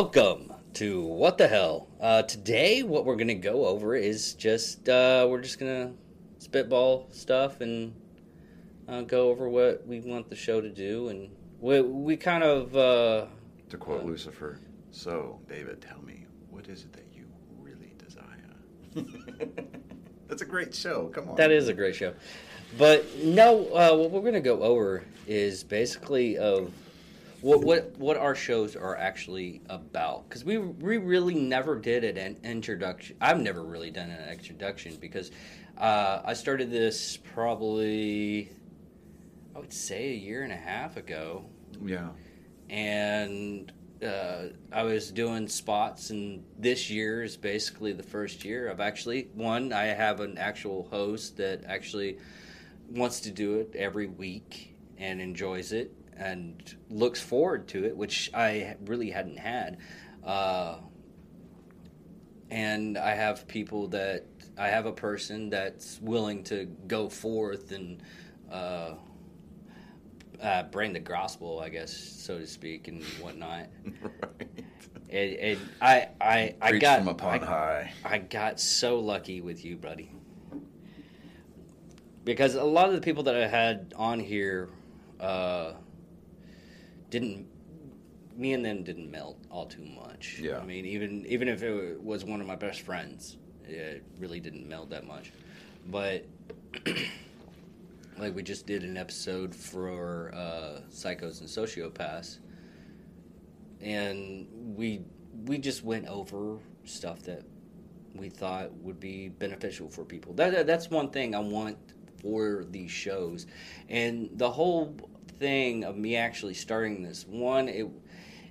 Welcome to What the Hell. Uh, today, what we're going to go over is just, uh, we're just going to spitball stuff and uh, go over what we want the show to do. And we, we kind of, uh, To quote Lucifer, so, David, tell me, what is it that you really desire? That's a great show. Come on. that is a great show. But no, uh, what we're going to go over is basically of what what what our shows are actually about because we we really never did an introduction. I've never really done an introduction because uh, I started this probably I would say a year and a half ago, Yeah. and uh, I was doing spots, and this year is basically the first year I've actually one. I have an actual host that actually wants to do it every week and enjoys it and looks forward to it, which I really hadn't had. Uh, and I have people that I have a person that's willing to go forth and uh, uh, bring the gospel, I guess, so to speak, and whatnot. right. And, and I, I, I Preach got from upon I, high. I got so lucky with you, buddy. Because a lot of the people that I had on here uh, didn't, me and them didn't melt all too much. Yeah. I mean, even even if it was one of my best friends, it really didn't melt that much. But like we just did an episode for uh, psychos and sociopaths, and we we just went over stuff that we thought would be beneficial for people. That, that- that's one thing I want for these shows, and the whole thing of me actually starting this one it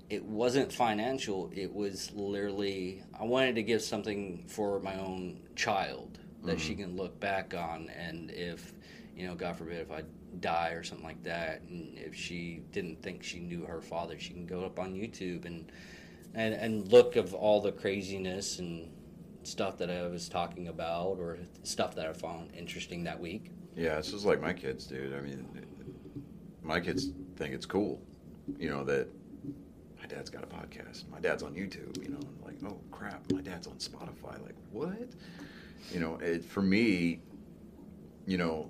it wasn't financial. It was literally I wanted to give something for my own child that she mm-hmm. can look back on, and if you know, God forbid, if I die or something like that, and if she didn't think she knew her father, she can go up on YouTube and and and look of all the craziness and stuff that I was talking about or stuff that I found interesting that week. Yeah, this is like my kids, dude. I mean, my kids think it's cool, you know, that my dad's got a podcast. My dad's on YouTube, you know, and like, oh crap, my dad's on Spotify. Like, what? You know, it, for me, you know,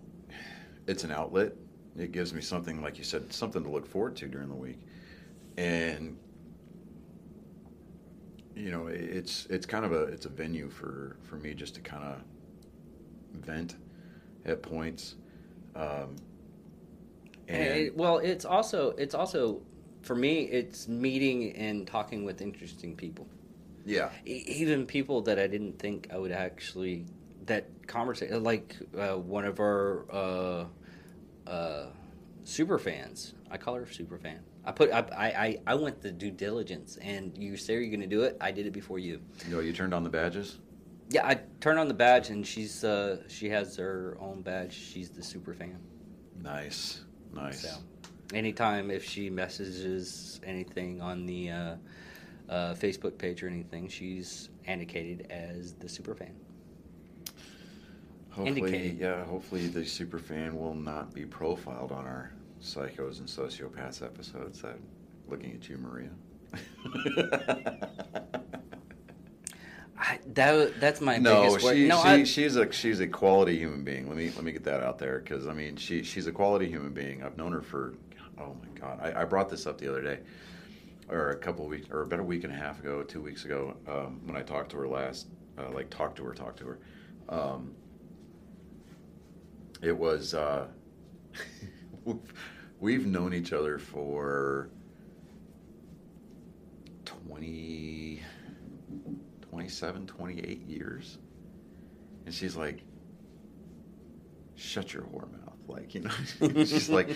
it's an outlet. It gives me something, like you said, something to look forward to during the week. And you know, it's it's kind of a it's a venue for for me just to kind of vent at points. Um, it- well, it's also it's also for me it's meeting and talking with interesting people. yeah, E- even people that I didn't think I would actually that conversation like uh, one of our uh, uh, super fans. I call her super fan. I put I, I I- I went the due diligence, and you say you're going to do it. I did it before you. you know, you turned on the badges. Yeah, I turned on the badge, and she's uh, she has her own badge. She's the super fan. Nice, nice. So, anytime if she messages anything on the uh, uh, Facebook page or anything, she's indicated as the super fan. Hopefully, indicated. yeah. Hopefully, the super fan will not be profiled on our psychos and sociopaths episodes. I'm looking at you, Maria. I, that that's my no, biggest she, no, she I, she's a she's a quality human being. Let me let me get that out there because I mean she she's a quality human being. I've known her for oh my god. I, I brought this up the other day, or a couple of weeks, or about a week and a half ago, two weeks ago, um, when I talked to her last. Uh, like talked to her, talked to her. Um, it was uh, we've, we've known each other for 20 27 28 years. And she's like shut your whore mouth. Like you know she's like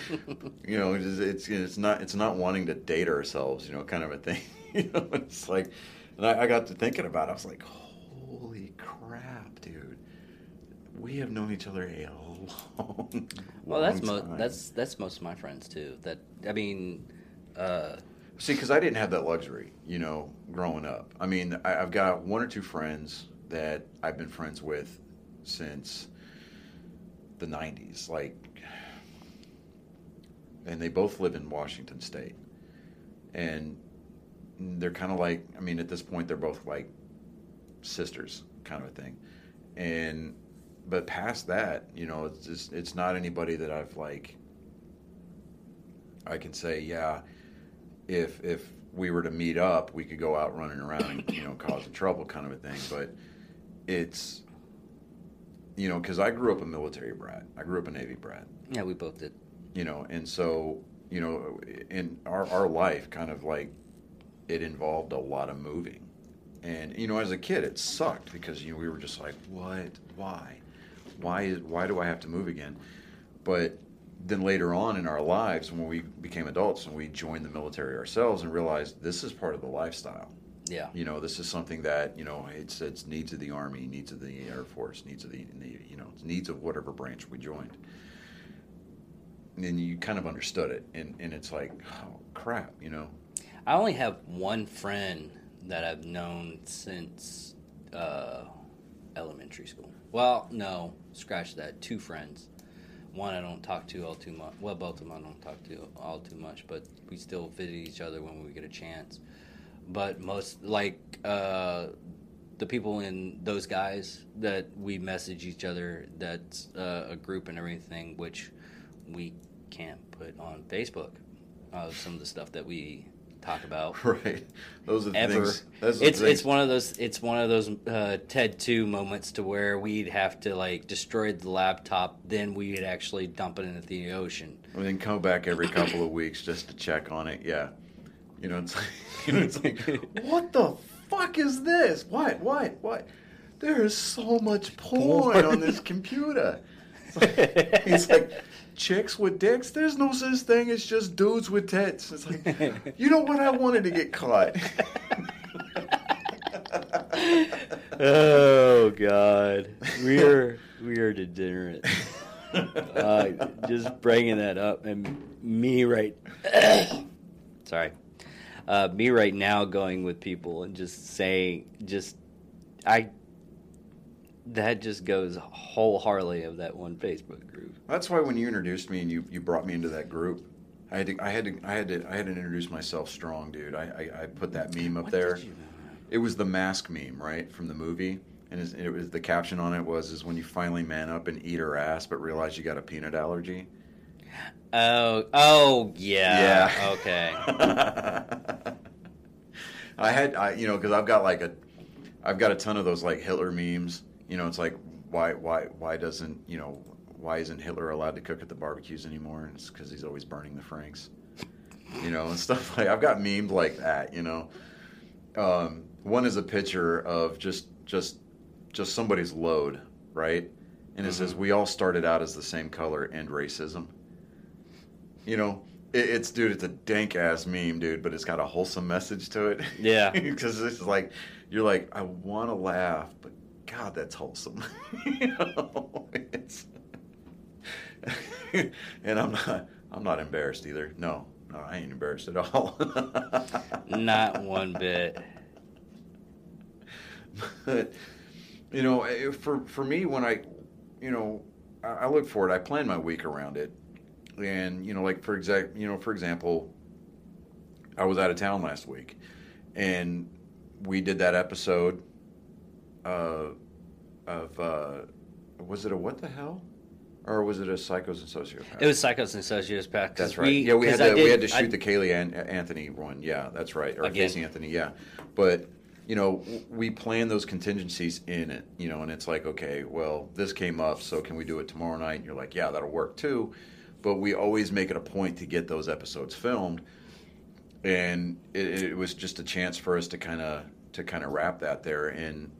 you know it's, it's it's not it's not wanting to date ourselves you know kind of a thing. You know it's like and I, I got to thinking about it. I was like holy crap dude. We have known each other a long well, that's long mo- that's that's most of my friends too. That I mean, uh, See, because I didn't have that luxury, you know, growing up. I mean, I, I've got one or two friends that I've been friends with since the 90s, like, and they both live in Washington State. And they're kind of like I mean at this point they're both like sisters kind of a thing, and but past that, you know, it's just it's not anybody that I've like. I can say, yeah, if if we were to meet up, we could go out running around and you know causing trouble, kind of a thing. But it's you know because I grew up a military brat. I grew up a Navy brat. Yeah, we both did. You know, and so you know, in our our life, kind of like it involved a lot of moving. And you know, as a kid, it sucked because you know we were just like, "What? Why? Why is why do I have to move again?" But then later on in our lives, when we became adults and we joined the military ourselves and realized this is part of the lifestyle. Yeah. You know, this is something that you know it's it's needs of the army, needs of the air force, needs of the Navy. You know, needs of whatever branch we joined. And then you kind of understood it, and and it's like, oh crap, you know. I only have one friend that I've known since uh, elementary school. Well, no, scratch that. Two friends. One I don't talk to all too much. Well, both of them I don't talk to all too much, but we still visit each other when we get a chance. But most like uh, the people in those guys that we message each other. That's uh, a group and everything, which we can't put on Facebook. Uh, some of the stuff that we talk about Right. Those are the ever. things. Those are It's things- it's one of those it's one of those uh, TED two moments to where we'd have to like destroy the laptop, then we'd actually dump it into the ocean. And then come back every couple of weeks just to check on it. Yeah. You know, it's like, you know, it's like what the fuck is this? What? What? What? There is so much porn, Porn. on this computer. It's like, it's like chicks with dicks. There's no such thing as just dudes with tits. It's like, you know what? I wanted to get caught. oh God, we're we are degenerate. Uh, just bringing that up, and me right, sorry, uh, me right now going with people and just saying, just I. That just goes wholeheartedly of that one Facebook group. That's why when you introduced me and you, you brought me into that group, I had to I had to I had to I had to introduce myself strong, dude. I I, I put that meme up What there. It was the mask meme, right, from the movie, and it was the caption on it was is when you finally man up and eat her ass, but realize you got a peanut allergy. Oh, oh yeah. Yeah. Okay. I had I you know because I've got like a I've got a ton of those like Hitler memes. You know, it's like why why why doesn't you know why isn't Hitler allowed to cook at the barbecues anymore? And it's because he's always burning the Franks. You know, and stuff like I've got memed like that. You know, um, one is a picture of just just just somebody's load, right? And it says we all started out as the same color and racism. You know, it, it's dude, it's a dank ass meme, dude, but it's got a wholesome message to it. Yeah. because it's like you're like I want to laugh, but God, that's wholesome. you know, and I'm not I'm not embarrassed either. No, no, I ain't embarrassed at all. Not one bit. but you know, eh, for for me, when I, you know, I, I look forward. I plan my week around it, and you know, like for exact, you know, for example, I was out of town last week, and we did that episode uh, of uh, was it a what the hell, or was it a psychos and sociopaths? It was Psychos and Sociopaths. That's right. yeah, we had to I we had to shoot I- the Kaylee An- Anthony one. Yeah, that's right. Or Again. Casey Anthony. Yeah, but you know we plan those contingencies in it. You know, and it's like okay, well this came up, so can we do it tomorrow night? And you're like, yeah, that'll work too. But we always make it a point to get those episodes filmed, and it, it was just a chance for us to kind of to kind of wrap that there and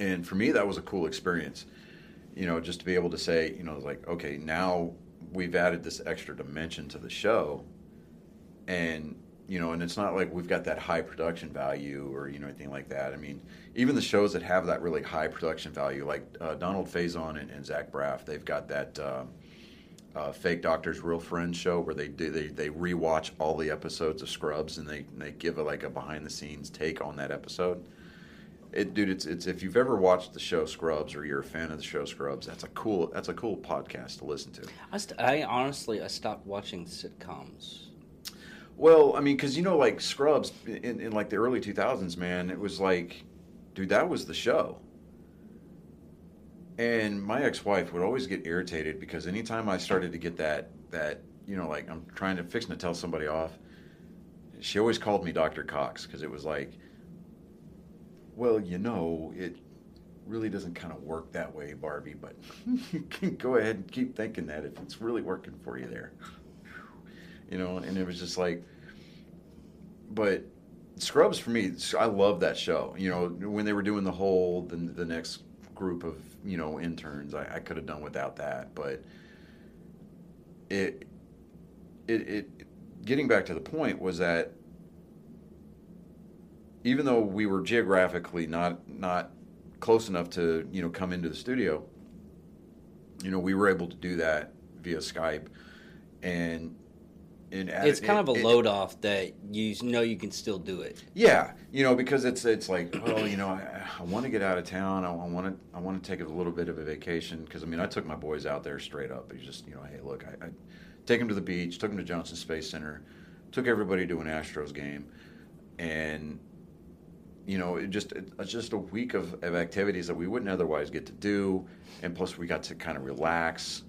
and for me that was a cool experience you know just to be able to say you know like okay now we've added this extra dimension to the show. And you know and it's not like we've got that high production value or you know anything like that. I mean even the shows that have that really high production value like uh, donald faison and, and zach braff they've got that um, uh, fake doctors real friends show where they do they, they rewatch all the episodes of scrubs and they, they give a, like a behind the scenes take on that episode it, dude, it's it's if you've ever watched the show Scrubs or you're a fan of the show Scrubs, that's a cool that's a cool podcast to listen to. I, st- I honestly I stopped watching sitcoms. Well, I mean, because you know, like Scrubs in, in like the early 2000s, man, it was like, dude, that was the show. And my ex-wife would always get irritated because anytime I started to get that that you know, like I'm trying to fixing to tell somebody off, she always called me Dr. Cox because it was like, well, you know, it really doesn't kind of work that way, Barbie, but you can go ahead and keep thinking that if it's really working for you there. You know, and it was just like, but Scrubs for me, I love that show. You know, when they were doing the whole, the, the next group of, you know, interns, I, I could have done without that, but it, it, it, getting back to the point was that even though we were geographically not not close enough to you know come into the studio, you know we were able to do that via Skype, and and it's kind it, of a it, load off that you know you can still do it. Yeah, you know because it's it's like well you know I, I want to get out of town. I want to I want to take a little bit of a vacation because I mean I took my boys out there straight up. It's just you know hey look I, I take them to the beach, took them to Johnson Space Center, took everybody to an Astros game, and you know, it just it's just a week of, of activities that we wouldn't otherwise get to do, and plus we got to kind of relax,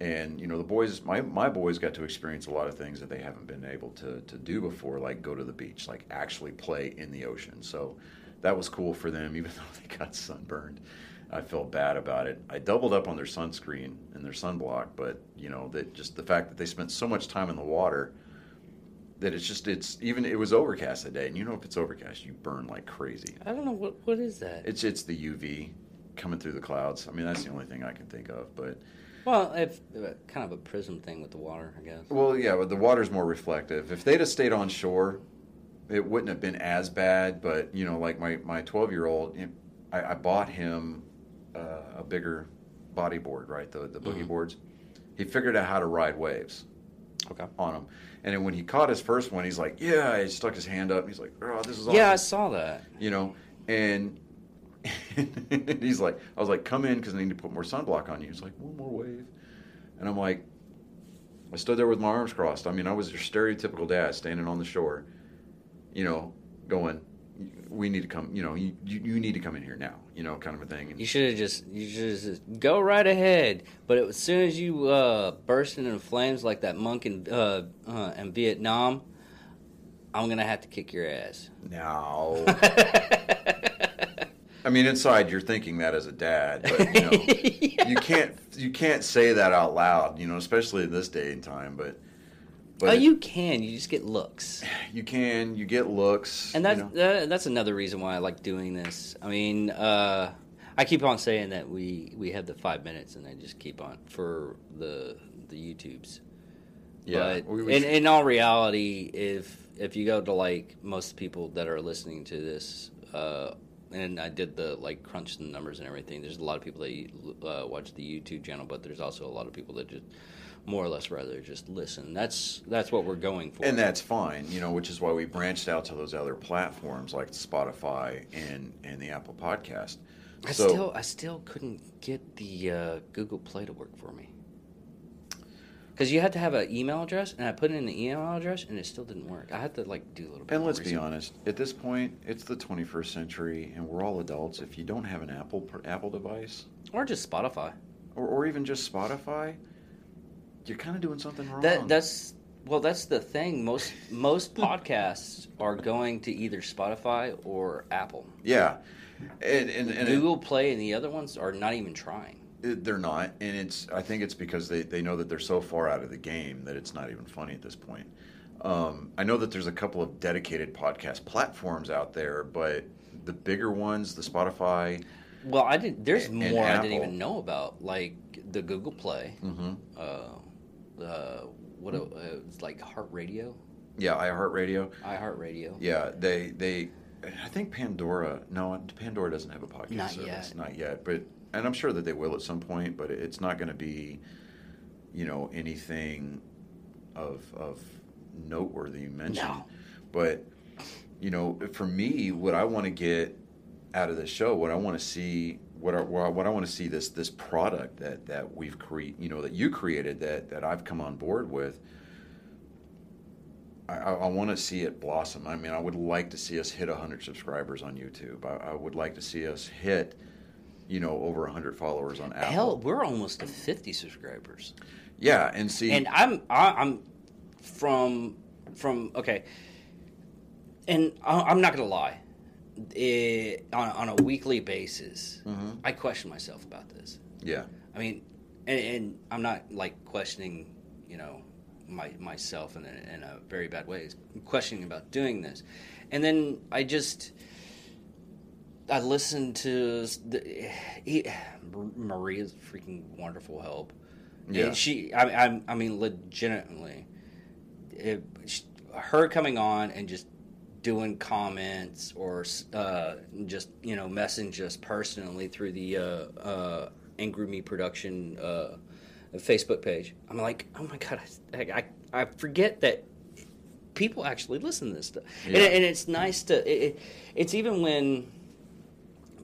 and you know the boys, my my boys got to experience a lot of things that they haven't been able to to do before, like go to the beach, like actually play in the ocean. So that was cool for them, even though they got sunburned. I felt bad about it. I doubled up on their sunscreen and their sunblock, but you know that just the fact that they spent so much time in the water that it's just it's even it was overcast that day, and you know if it's overcast, you burn like crazy. I don't know what what is that. It's it's the UV coming through the clouds. I mean that's the only thing I can think of, but. Well, if uh, kind of a prism thing with the water, I guess. Well, yeah, but the water's more reflective. If they'd have stayed on shore, it wouldn't have been as bad. But you know, like my my twelve year old, I, I, bought him uh, a bigger bodyboard, right? The the boogie mm-hmm. boards. He figured out how to ride waves. Okay. On him. and then when he caught his first one, he's like, "Yeah!" He stuck his hand up. He's like, "Oh, this is awesome." Yeah, I saw that. You know, and he's like, "I was like, come in because I need to put more sunblock on you." He's like, "One more wave," and I'm like, I stood there with my arms crossed. I mean, I was your stereotypical dad standing on the shore, you know, going, we need to come. You know, you, you need to come in here now. You know, kind of a thing. And you should have just you should just go right ahead. But as soon as you uh, burst into flames like that monk in uh, uh, in Vietnam, I'm gonna have to kick your ass. No. I mean, inside you're thinking that as a dad, but you know, yeah. you can't you can't say that out loud. You know, especially in this day and time. But but oh, you can. You just get looks. You can. You get looks. And that's you know? that, that's another reason why I like doing this. I mean, uh, I keep on saying that we we have the five minutes, and I just keep on for the the YouTubes. Yeah. But we, we in, in all reality, if if you go to like most people that are listening to this, uh, and I did the like crunch the numbers and everything. There's a lot of people that uh, watch the YouTube channel, but there's also a lot of people that just more or less rather just listen. That's that's what we're going for, and that's fine. You know, which is why we branched out to those other platforms like Spotify and and the Apple Podcast. I so, still I still couldn't get the uh, Google Play to work for me because you had to have an email address, and I put in the email address, and it still didn't work. I had to like do a little. bit And let's be honest, at this point, it's the 21st century, and we're all adults. If you don't have an Apple Apple device, or just Spotify, or, or even just Spotify, you're kind of doing something wrong. That that's well, that's the thing. Most most podcasts are going to either Spotify or Apple. Yeah, and, and, and Google it, Play and the other ones are not even trying. They're not, and it's. I think it's because they they know that they're so far out of the game that it's not even funny at this point. Um, I know that there's a couple of dedicated podcast platforms out there, but the bigger ones, the Spotify. Well, I didn't. There's and, more I didn't even know about, like the Google Play. Mm-hmm. Uh, uh, what a, uh, it's like Heart Radio. Yeah, iHeartRadio. iHeartRadio. Yeah, they they. I think Pandora. No, Pandora doesn't have a podcast not service. Yet. Not yet, but and I'm sure that they will at some point. But it's not going to be, you know, anything of of noteworthy mention. No. But you know, for me, what I want to get out of the show, what I want to see what, are, what I want to see this this product that that we've created, you know, that you created that that I've come on board with. I, I, I want to see it blossom. I mean, I would like to see us hit 100 subscribers on YouTube. I, I would like to see us hit, you know, over 100 followers on Apple. Hell, we're almost to 50 subscribers. Yeah, and see, and I'm I, I'm from from okay, and I, I'm not gonna lie. It, on, on a weekly basis, Mhm. I question myself about this. yeah, I mean, and, and I'm not like questioning, you know, my myself in a, in a very bad way. I'm questioning about doing this, and then I just I listened to the, he, Maria's freaking wonderful help. Yeah. And she, I, I, I mean, legitimately, it, sh her coming on and just doing comments or uh, just you know messaging us personally through the uh, uh, Angry Me Production uh, Facebook page. I'm like, oh my god, I, I, I forget that people actually listen to this stuff, and, Yeah. and it's nice to. It, it, it's even when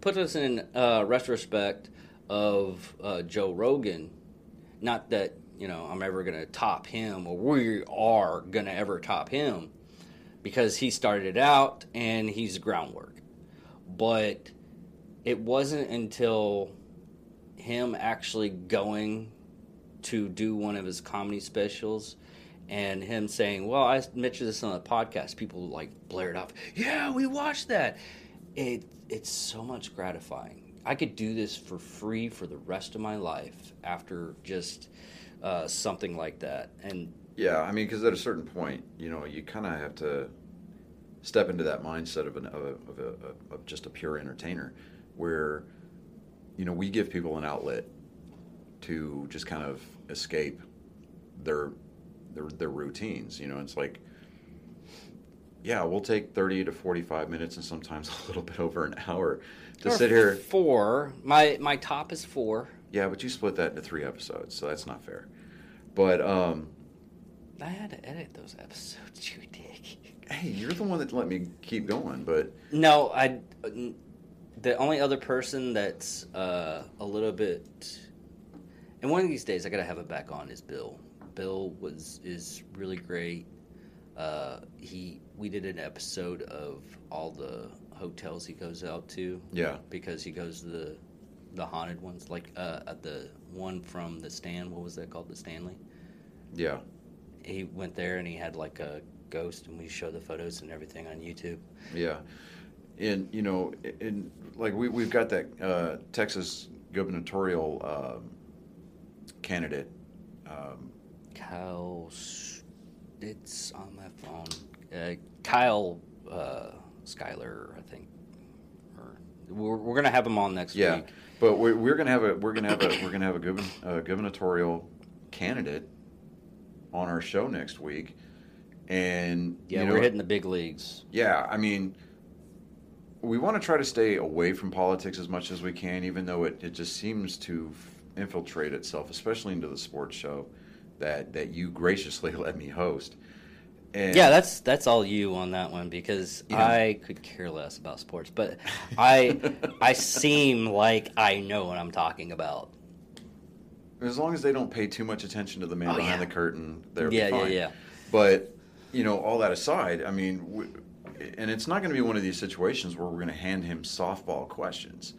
put us in uh, retrospect of uh, Joe Rogan. Not that you know I'm ever going to top him, or we are going to ever top him, because he started out and he's groundwork. But it wasn't until him actually going to do one of his comedy specials and him saying, "Well, I mentioned this on the podcast." People like blared off, "Yeah, we watched that." It it's so much gratifying. I could do this for free for the rest of my life after just uh, something like that. And yeah. I mean, because at a certain point, you know, you kind of have to step into that mindset of an of, a, of, a, of just a pure entertainer, where you know we give people an outlet to just kind of escape their their their routines. You know, it's like yeah, we'll take 30 to 45 minutes and sometimes a little bit over an hour to Or sit here. four. My my top is four. Yeah, but you split that into three episodes, so that's not fair. But um, I had to edit those episodes, you dick. hey, you're the one that let me keep going. But No, I. The only other person that's uh, a little bit, and one of these days I gotta have it back on is Bill. Bill was is really great. Uh, he we did an episode of all the hotels he goes out to yeah, because he goes to the the haunted ones, like uh, at the one from the Stan. What was that called? The Stanley. yeah, He went there and he had like a ghost, and we show the photos and everything on YouTube. yeah. And you know, in like we we've got that uh, Texas gubernatorial um, candidate. Um, Kyle, it's on my phone. Uh, Kyle uh, Skyler, I think. Or we're, we're gonna have him on next yeah, week. but we're, we're gonna have a we're gonna have a we're gonna have a uh, gubernatorial candidate on our show next week. And Yeah, you know, we're hitting the big leagues. Yeah, I mean, we want to try to stay away from politics as much as we can, even though it, it just seems to infiltrate itself, especially into the sports show that, that you graciously let me host. And Yeah, that's that's all you on that one because I could care less about sports, but I I seem like I know what I'm talking about. As long as they don't pay too much attention to the man Oh, behind yeah. the curtain, they're Yeah, yeah, yeah. But you know, all that aside, I mean, we, and it's not going to be one of these situations where we're going to hand him softball questions.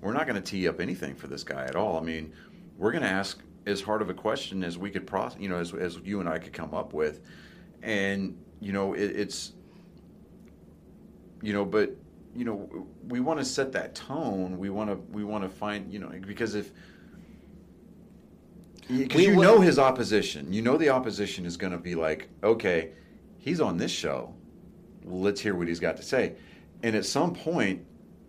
We're not going to tee up anything for this guy at all. I mean, we're going to ask as hard of a question as we could, pro- you know, as, as you and I could come up with, and you know, it, it's, you know, but you know, we want to set that tone. We want to, we want to find, you know, because if because you would- know his opposition. You know the opposition is going to be like, okay, he's on this show. Let's hear what he's got to say. And at some point,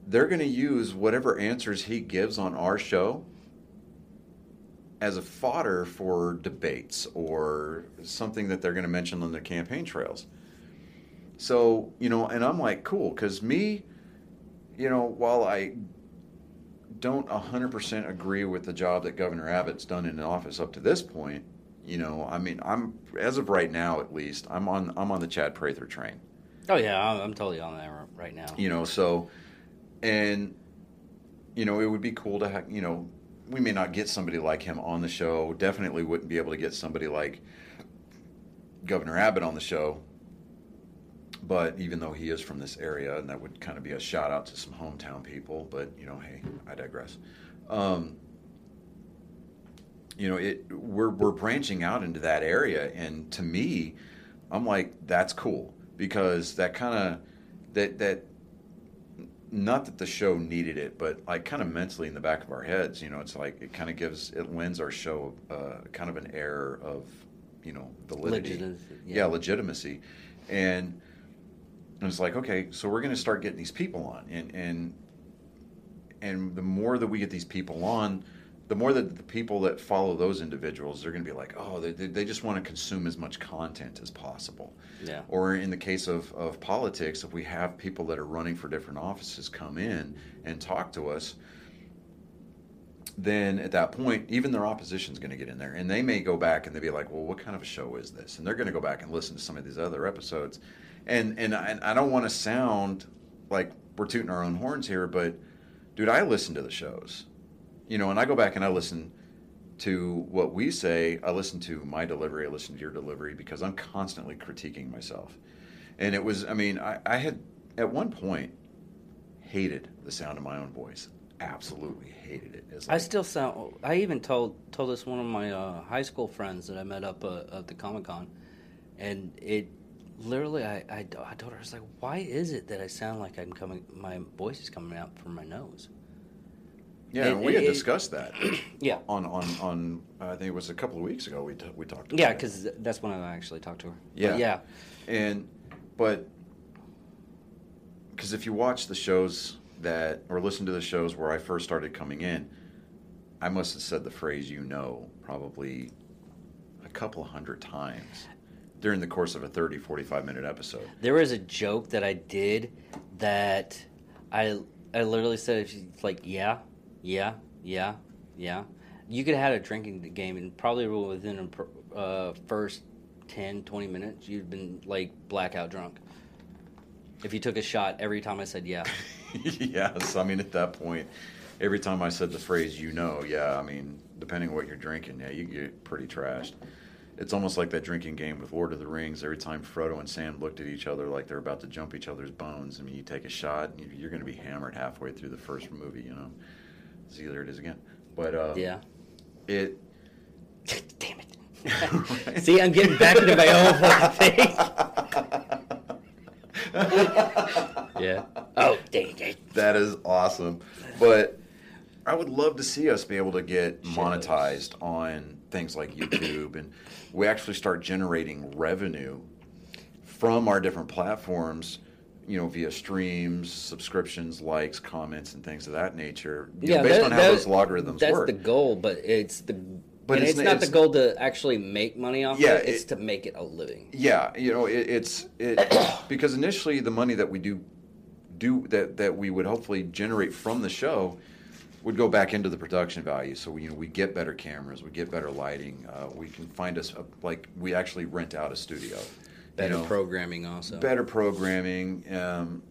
they're going to use whatever answers he gives on our show as a fodder for debates or something that they're going to mention on their campaign trails. So, you know, and I'm like, cool, because me, you know, while I don't 100% agree with the job that Governor Abbott's done in office up to this point. You know, I mean, I'm as of right now at least, I'm on I'm on the Chad Prather train. Oh yeah, I'm, I'm totally on that right now. You know, so and you know, it would be cool to have, you know, we may not get somebody like him on the show. Definitely wouldn't be able to get somebody like Governor Abbott on the show. But even though he is from this area, and that would kind of be a shout out to some hometown people, but you know, hey, I digress. Um, you know, it we're we're branching out into that area, and to me, I'm like, that's cool because that kind of that that not that the show needed it, but like kind of mentally in the back of our heads, you know, it's like it kind of gives it lends our show uh, kind of an air of you know validity, Legitimacy, yeah. yeah. legitimacy, and and it's like okay, so we're going to start getting these people on, and and and the more that we get these people on, the more that the people that follow those individuals, they're going to be like, oh, they, they they just want to consume as much content as possible. Yeah. Or in the case of, of politics, if we have people that are running for different offices come in and talk to us, then at that point, even their opposition is going to get in there. And they may go back and they'll be like, well, what kind of a show is this? And they're going to go back and listen to some of these other episodes. And, and, I, I don't want to sound like we're tooting our own horns here, but dude, I listen to the shows. You know, and I go back and I listen to what we say. I listen to my delivery, I listen to your delivery because I'm constantly critiquing myself. And it was, I mean, I, I had at one point hated the sound of my own voice. Absolutely hated it. It's I still sound. I even told told this one of my uh, high school friends that I met up uh, at the Comic Con, and it literally I, I I told her I was like, why is it that I sound like I'm coming? My voice is coming out from my nose. yeah, it- and we had it- discussed that Yeah, on on on. I think it was a couple of weeks ago. We t- we talked. About yeah, because that's when I actually talked to her. Yeah. But yeah, and but because if you watch the shows that or listen to the shows where I first started coming in, I must have said the phrase "you know" probably a couple hundred times during the course of a 30 45 minute episode. there was a joke that I did that I I literally said if you like yeah, yeah, yeah, yeah. You could have had a drinking game and probably within the uh, first 10, 20 minutes you'd been like blackout drunk. If you took a shot every time I said yeah. yes, I mean at that point, every time I said the phrase "you know," yeah, I mean depending on what you're drinking, yeah, you get pretty trashed. It's almost like that drinking game with Lord of the Rings. Every time Frodo and Sam looked at each other like they're about to jump each other's bones, I mean, you take a shot, and you're going to be hammered halfway through the first movie. You know, see there it is again. But uh, Yeah. it. Damn it. See, I'm getting back into my own thing. Yeah. Oh, dang it. That is awesome. But I would love to see us be able to get monetized on things like YouTube and we actually start generating revenue from our different platforms, you know, via streams, subscriptions, likes, comments, and things of that nature. You know, based that- on how that- those logarithms that's work. That's the goal, but it's the But it's it's, not it's- the goal to actually make money off Yeah, it. It's it- to make it a living. Yeah, you know, it, it's it because initially the money that we do do that that we would hopefully generate from the show would go back into the production value. So we, you know, we get better cameras, we get better lighting, uh, we can find us a, like we actually rent out a studio, Better you know, programming also. better programming. Um,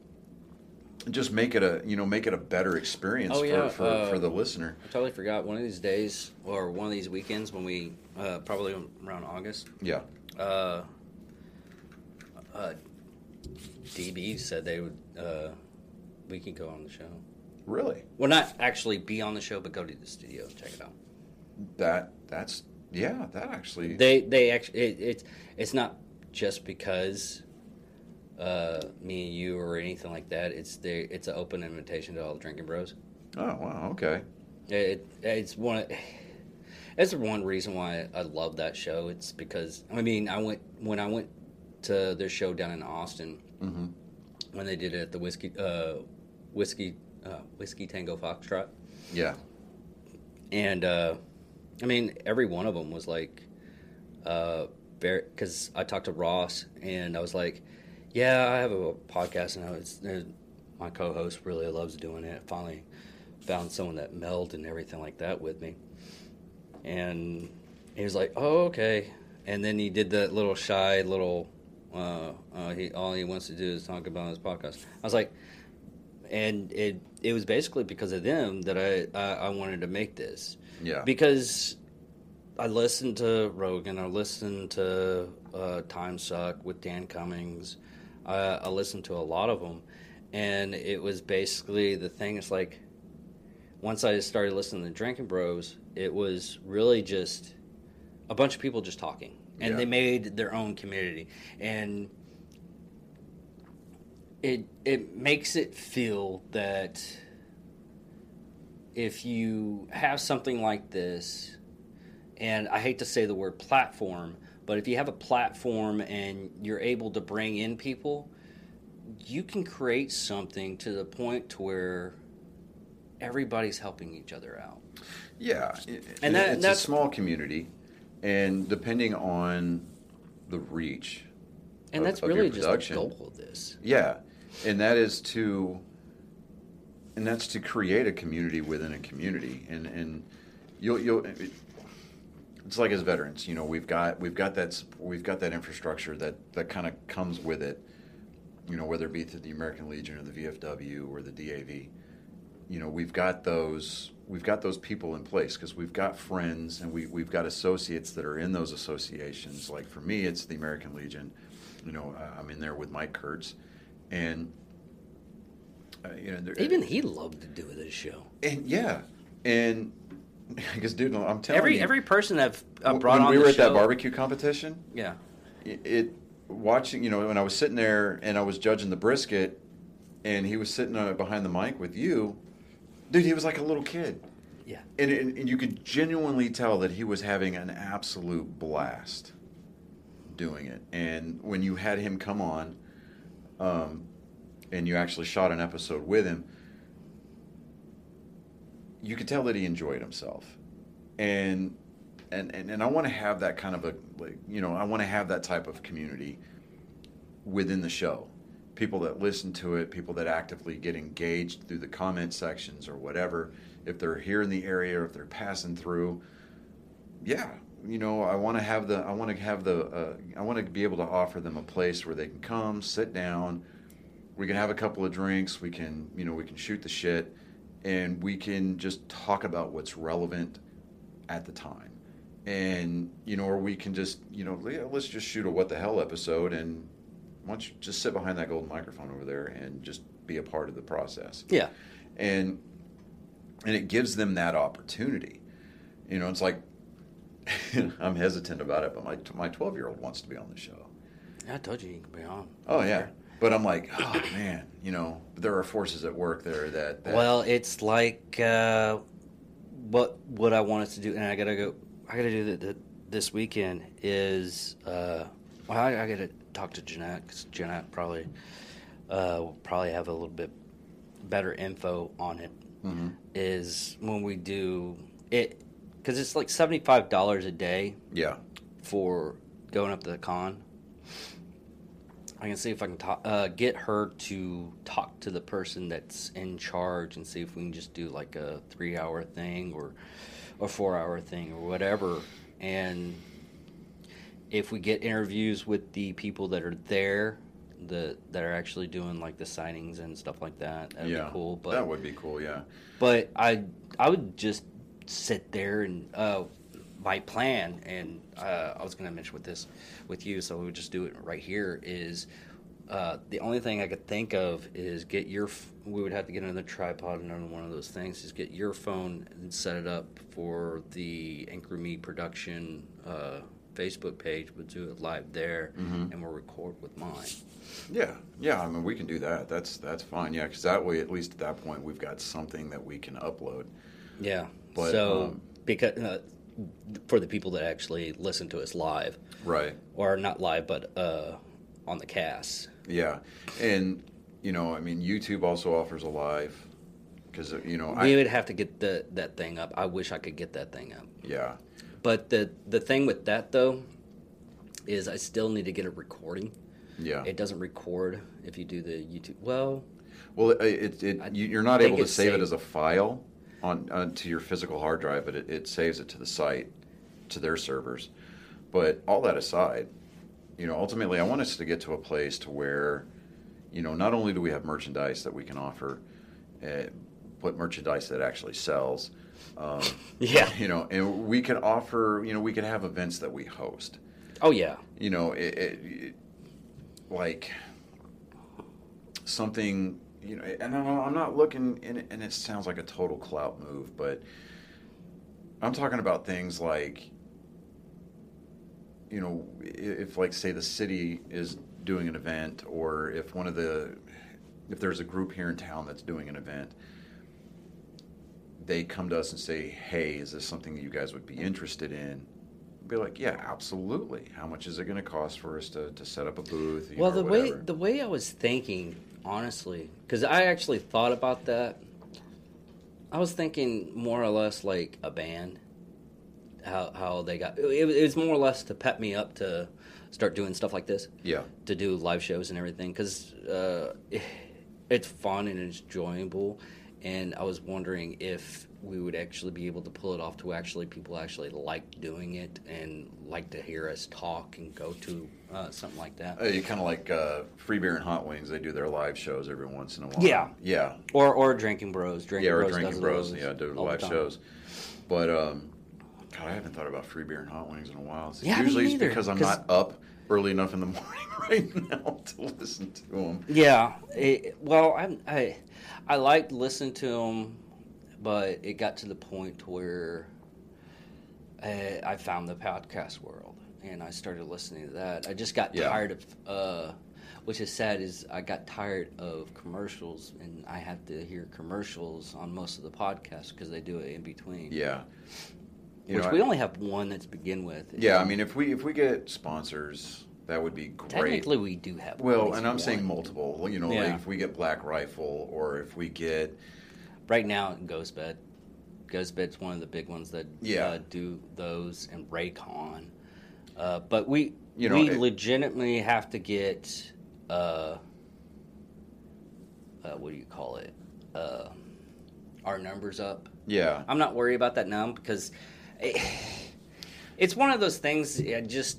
just make it a you know make it a better experience Oh, for, yeah, for, uh, for the listener. I totally forgot. One of these days, or one of these weekends, when we uh, probably around August, Yeah, uh, uh, DB said they would. Uh, we could go on the show. Really. Well, not actually be on the show, but go to the studio and check it out. That that's yeah. That actually They they actually it, it's it's not just because uh, me and you or anything like that. It's the it's an open invitation to all the drinking bros. oh wow okay It, it's one. of- It's one reason why I love that show. It's because I mean I went when I went to their show down in Austin hmm when they did it at the whiskey uh, whiskey uh, whiskey Tango Foxtrot, yeah and uh, I mean every one of them was like, uh, very because I talked to Ross and I was like, yeah, I have a podcast and I was, uh, my co-host really loves doing it. Finally found someone that melded and everything like that with me, and he was like, oh okay, and then he did that little shy little. Uh, uh, he all he wants to do is talk about his podcast. I was like, and it it was basically because of them that I I, I wanted to make this yeah because I listened to Rogan, I listened to uh, Time Suck with Dan Cummins, Uh, I listened to a lot of them, and it was basically the thing. It's like once I started listening to Drinking Bros, it was really just a bunch of people just talking, and Yeah. they made their own community, and it it makes it feel that if you have something like this, and I hate to say the word platform, but if you have a platform and you're able to bring in people, you can create something to the point to where everybody's helping each other out. Yeah, it- And that- it's that's- a small community, and depending on the reach, And of- that's of your really just the goal of this. yeah, and that is to, and that's to create a community within a community, and and you'll you'll. It, it's like as veterans, you know, we've got we've got that we've got that infrastructure that that kind of comes with it, you know, whether it be through the American Legion or the VFW or the DAV, you know, we've got those we've got those people in place because we've got friends and we we've got associates that are in those associations. Like for me, it's the American Legion. You know, I'm in there with Mike Kurtz, and uh, you know, Even he loved to do this show. and yeah, and because dude, I'm telling Every you, every person I've uh, when brought on we were at show, that barbecue competition, Yeah, it, it watching you know when I was sitting there and I was judging the brisket, and he was sitting uh, behind the mic with you, dude. He was like a little kid, yeah. and, and, and you could genuinely tell that he was having an absolute blast doing it. And when you had him come on, um, and you actually shot an episode with him, you could tell that he enjoyed himself. And and and, and I want to have that kind of a like you know I want to have that type of community within the show. People that listen to it, people that actively get engaged through the comment sections or whatever. If they're here in the area or if they're passing through, yeah, you know, I want to have the I want to have the uh, I want to be able to offer them a place where they can come, sit down, we can have a couple of drinks, we can, you know, we can shoot the shit and we can just talk about what's relevant at the time. And, you know, or we can just, you know, let's just shoot a what the hell episode and why don't you just sit behind that golden microphone over there and just be a part of the process Yeah. and and it gives them that opportunity. You know, it's like I'm hesitant about it, but my my 12 year old wants to be on the show. I told you you could be on. Oh yeah, but I'm like, oh man, you know, there are forces at work there that, that Well, it's like uh, what what I want us to do, and I gotta go. I gotta do that this weekend. Is uh, well, I, I gotta talk to Jeanette because Jeanette probably uh, will probably have a little bit better info on it. Mhm. Is when we do it because it's like seventy five dollars a day yeah, for going up to the con. I can see if I can talk, uh, get her to talk to the person that's in charge and see if we can just do like a three hour thing or a four hour thing or whatever. And if we get interviews with the people that are there, the that are actually doing like the signings and stuff like that, that'd yeah, be cool. But that would be cool. Yeah, but I I would just sit there and uh, my plan, and uh, I was going to mention with this with you, so we would just do it right here. Is uh, the only thing I could think of is get your. We would have to get another tripod, and another one of those things. Is get your phone and set it up for the Anchor Me production uh, Facebook page. We'll do it live there, Mhm. and we'll record with mine. yeah, yeah. I mean, we can do that. That's that's fine. Yeah, because that way, at least at that point, we've got something that we can upload. Yeah. But, so um, because uh, for the people that actually listen to us live, Right. or not live, but uh, on the cast. Yeah, and you know, I mean, YouTube also offers a live because you know, we I would have to get the that thing up. I wish I could get that thing up. yeah, But the the thing with that though is I still need to get a recording. yeah. It doesn't record if you do the YouTube. Well, Well, it, it, it you- you're not able to save it as a file on, on to your physical hard drive, but it, it saves it to the site, to their servers. But all that aside, you know, ultimately, I want us to get to a place to where, you know, not only do we have merchandise that we can offer, uh, but merchandise that actually sells. Um, Yeah. You know, and we can offer, you know, we can have events that we host oh yeah, you know, it, it, it, like something, you know, and I'm not looking, and it, and it sounds like a total clout move, but I'm talking about things like, you know, if like say the city is doing an event, or if one of the, if there's a group here in town that's doing an event, they come to us and say, "Hey, is this something that you guys would be interested in?" Be like, "Yeah, absolutely. How much is it going to cost for us to, to set up a booth?" Well, know, the way the way I was thinking, honestly, because I actually thought about that. I was thinking more or less like a band. How how they got it, it was more or less to pep me up to start doing stuff like this, yeah, to do live shows and everything, because uh, it's fun and enjoyable. And I was wondering if we would actually be able to pull it off to actually people actually like doing it and like to hear us talk and go to uh, something like that. Uh, you kind of like uh, Free Beer and Hot Wings. They do their live shows every once in a while. Yeah. yeah, Or or drinking bros. Drinking yeah. Or bros Drinking Bros. Yeah, do live shows. But um, God, I haven't thought about Free Beer and Hot Wings in a while. It's Yeah, me usually it's because I'm not up early enough in the morning right now to listen to them. Yeah. It, well, I I I liked listening to them, but it got to the point where uh, I found the podcast world and I started listening to that. I just got Yeah. tired of. Uh, which is sad is I got tired of commercials and I have to hear commercials on most of the podcasts because they do it in between. Yeah. You which know, we I- only have one that's begin with. Yeah, I mean, if we if we get sponsors, that would be great. technically we do have. Well, and I'm saying multiple. You know, Yeah. like if we get Black Rifle, or if we get right now Ghostbed. Ghostbed's one of the big ones that Yeah. uh, do those and Raycon. Uh, but we You know, we it- legitimately have to get uh, uh, what do you call it? Uh, our numbers up. yeah, I'm not worried about that now because it, it's one of those things. I just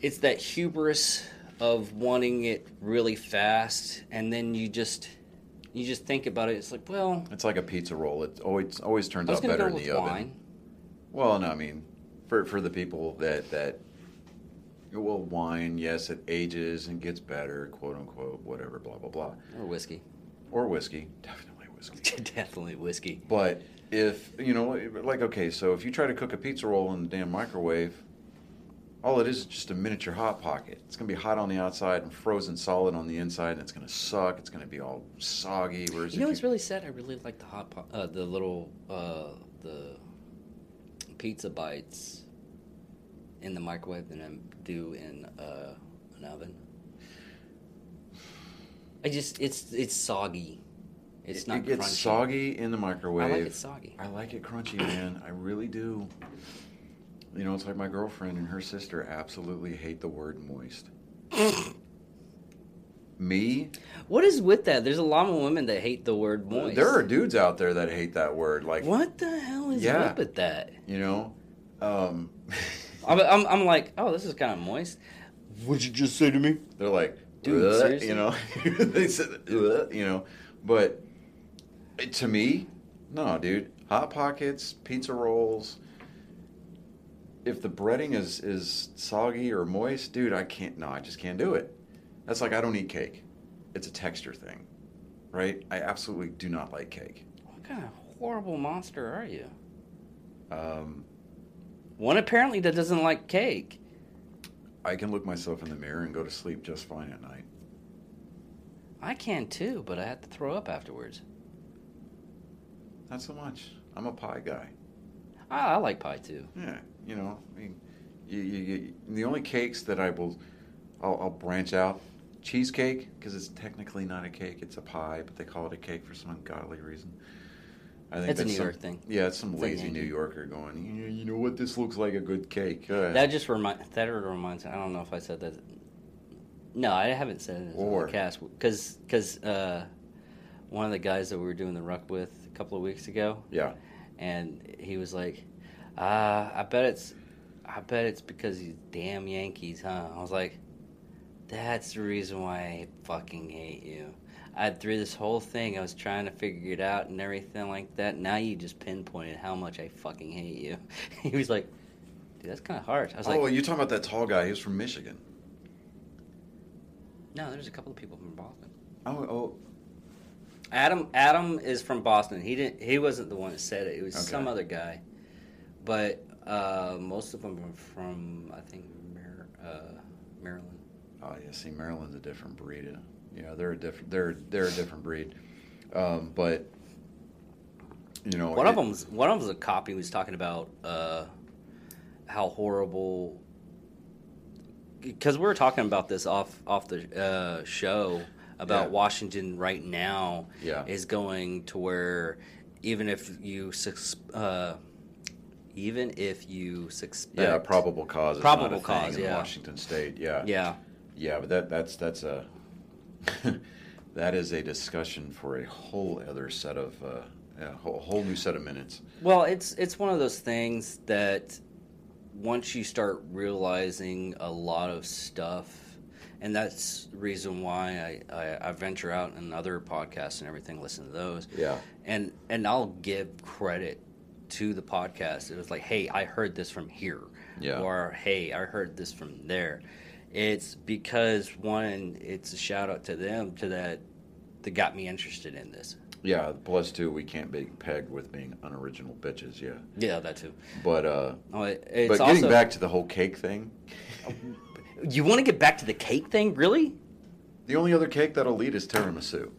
it's that hubris of wanting it really fast, and then you just you just think about it. It's like, well, it's like a pizza roll. It always always turns out better in the wine. oven. Well, no, I mean, for for the people that that well, wine, yes, it ages and gets better, quote unquote, whatever, blah blah blah, or whiskey. or whiskey, definitely whiskey. Definitely whiskey. But if you know, like, okay, so if you try to cook a pizza roll in the damn microwave, all it is is just a miniature hot pocket. It's gonna be hot on the outside and frozen solid on the inside, and it's gonna suck. It's gonna be all soggy. Whereas You know what's really sad? I really like the hot pot, uh, the little uh, the pizza bites in the microwave than I do in uh, an oven. I just it's it's soggy. It's it, not it gets crunchy. soggy in the microwave. I like it soggy. I like it crunchy, man. I really do. You know, it's like my girlfriend and her sister absolutely hate the word moist. Me, What is with that? There's a lot of women that hate the word moist. there are dudes out there that hate that word. Like, What the hell is Yeah. up with that? you know, um, I'm, I'm, I'm like, oh, this is kind of moist. What'd you just say to me? they're like, Dude, "Ugh," seriously? you know, they said, "Ugh," you know, but eh, to me, no, dude. Hot pockets, pizza rolls. If the breading is is soggy or moist, dude, I can't. No, I just can't do it. That's like I don't eat cake. It's a texture thing, right? I absolutely do not like cake. What kind of horrible monster are you? Um, One apparently that doesn't like cake. I can look myself in the mirror and go to sleep just fine at night. I can too, but I have to throw up afterwards. Not so much. I'm a pie guy. I, I like pie too. Yeah, you know, I mean, you, you, you, the only cakes that I will, I'll, I'll branch out, cheesecake because it's technically not a cake; it's a pie, but they call it a cake for some ungodly reason. I think It's a New some- York thing. Yeah, it's some It's lazy New Yorker going. "Yeah, You know what? This looks like a good cake. Uh, That just remind that reminds. I don't know if I said that. No, I haven't said it on the cast because because uh, one of the guys that we were doing the ruck with a couple of weeks ago, yeah, and he was like, uh, "I bet it's, I bet it's because these damn Yankees, huh?" I was like, "That's the reason why I fucking hate you." I through this whole thing, I was trying to figure it out and everything like that. Now you just pinpointed how much I fucking hate you. he was like, "Dude, that's kind of harsh." I was like, oh, like, you talking about that tall guy? He was from Michigan. No, there's a couple of people from Boston. Oh, oh, Adam Adam is from Boston. He didn't. He wasn't the one that said it. It was Okay. some other guy. But uh, most of them are from I think Mar- uh, Maryland. oh yeah. See, Maryland's a different breed. Uh, Yeah, they're a different. They're they're a different breed. Um, but you know, One of it- them's one of them's a cop. He was talking about uh, how horrible. Because we were talking about this off off the uh, show about Yeah. Washington right now Yeah. is going to where even if you uh, even if you suspect Yeah, probable cause. Probable not a thing cause, in yeah. Washington State. Yeah. yeah Yeah, but that that's that's a that is a discussion for a whole other set of uh, a whole, whole new set of minutes. Well, it's it's one of those things that once you start realizing a lot of stuff, and that's the reason why I, I, I venture out and other podcasts and everything, listen to those, Yeah. and and I'll give credit to the podcast. It was like, hey, I heard this from here, Yeah. or hey, I heard this from there. It's because one, it's a shout out to them to that that got me interested in this. Yeah. Plus, two, we can't be pegged with being unoriginal bitches. Yeah. Yeah, that too. But uh, Oh, it- it's but getting also- back to the whole cake thing, You want to get back to the cake thing, really? the only other cake that'll lead is tiramisu,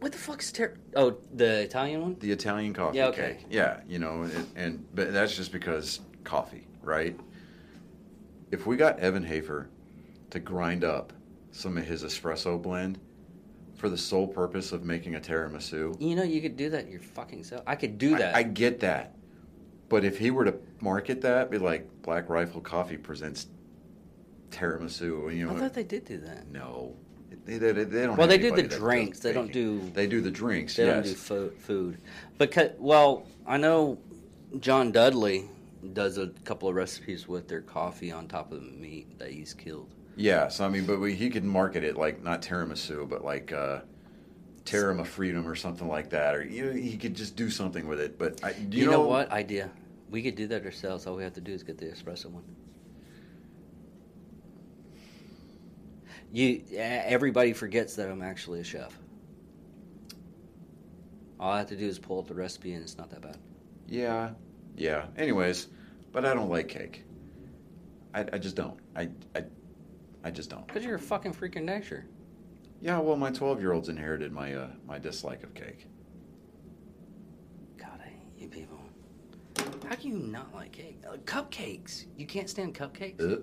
What the fuck's ter- Oh, the Italian one. the Italian coffee Yeah, okay. cake. Yeah, you know, and, and but that's just because coffee, right? If we got Evan Hafer to grind up some of his espresso blend for the sole purpose of making a tiramisu, You know, you could do that in your fucking self. I could do that. I, I get that. But if he were to market that, be like Black Rifle Coffee presents tiramisu, you know, I thought they did do that. no, they, they, they don't. Well, they do the drinks. They don't do. They do the drinks. They yes. don't do fo- food. Because well, I know John Dudley does a couple of recipes with their coffee on top of the meat that he's killed. Yeah, so I mean, but we, he could market it like not tiramisu, but like uh, Terima Freedom or something like that, or you know, he could just do something with it. But I, do You, you, know, what idea? We could do that ourselves. All we have to do is get the espresso one. You, everybody forgets that I'm actually a chef. All I have to do is pull up the recipe, and it's not that bad. Yeah, yeah. Anyways, but I don't like cake. I, I just don't. I, I, I just don't. Because you're a fucking freaking nature. Yeah, well, my twelve-year-olds inherited my uh, my dislike of cake. God, I hate you people. How can you not like cake? Uh, cupcakes. You can't stand cupcakes. Ugh.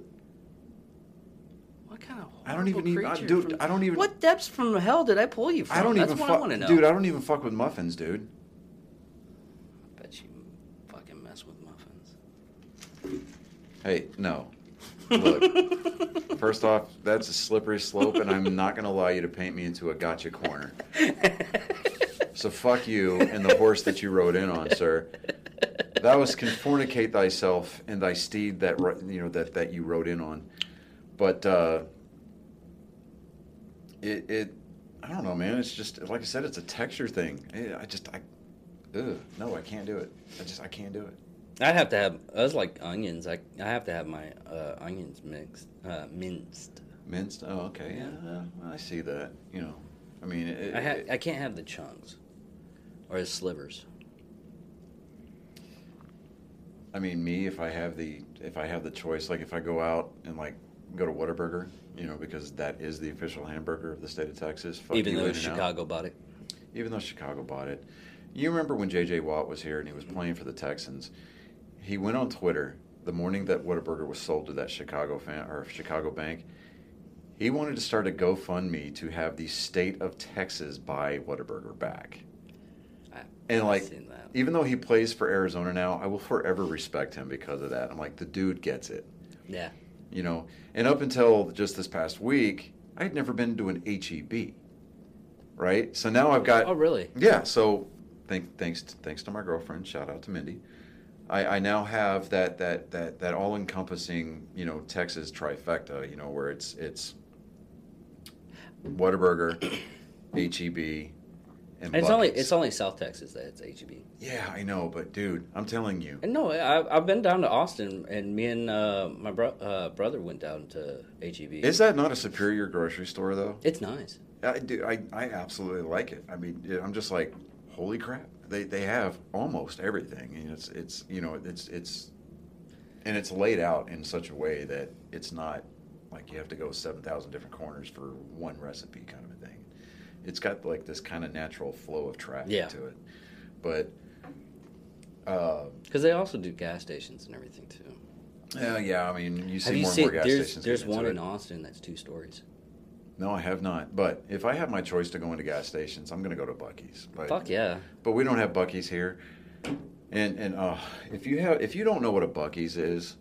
What kind of I don't even even- I- dude, from- I don't even- What depths from hell did I pull you from? I don't That's even what I want to know. dude. I don't even fuck with muffins, dude. I bet you fucking mess with muffins. Hey, no. Look, first off, that's a slippery slope, and I'm not going to allow you to paint me into a gotcha corner. So fuck you and the horse that you rode in on, sir. Thou was can fornicate thyself and thy steed that you know that that you rode in on. But uh, it it I don't know, man. It's just like I said, it's a texture thing. Eh, I just I ugh, no, I can't do it. I just I can't do it. I'd have to have. I was like onions. I I have to have my uh, onions mixed, uh, minced. Minced? Oh, okay. Yeah. I see that. You know, I mean, it, I ha- it- I can't have the chunks or the slivers. I mean, me if I have the if I have the choice, like if I go out and like go to Whataburger, you know, because that is the official hamburger of the state of Texas. Even though. Chicago bought it. even though Chicago bought it. You remember when J.J. Watt was here and he was playing for the Texans? He went on Twitter the morning that Whataburger was sold to that Chicago fan or Chicago bank. He wanted to start a GoFundMe to have the state of Texas buy Whataburger back. I, And I've like, seen that. even though he plays for Arizona now, I will forever respect him because of that. I'm like, the dude gets it, yeah. you know. And up until just this past week, I had never been to an HEB, right? So now I've got Oh really? yeah. So thank, thanks thanks to my girlfriend. Shout out to Mindy. I, I now have that that that that all encompassing you know Texas trifecta. You know where it's it's Whataburger, HEB, and It's only it's only South Texas that it's HEB. yeah, I know, but dude, I'm telling you, And no, I, I've been down to Austin, and me and uh, my bro- uh, brother went down to HEB. is that not a superior grocery store though? it's nice. I do. I, I absolutely like it. I mean, I'm just like, holy crap! They they have almost everything, and it's it's you know it's it's, and it's laid out in such a way that it's not like you have to go seven thousand different corners for one recipe kind of a thing. It's got like this kind of natural flow of traffic Yeah. to it, but. Uh, Because they also do gas stations and everything too. yeah, yeah. I mean, you see Have you more seen? and more gas There's stations. there's one in Austin that's two stories. No, I have not. But if I have my choice to go into gas stations, I'm going to go to Buc-ee's. But, Fuck yeah. But we don't have Buc-ee's here. And and uh, if you have if you don't know what a Buc-ee's is,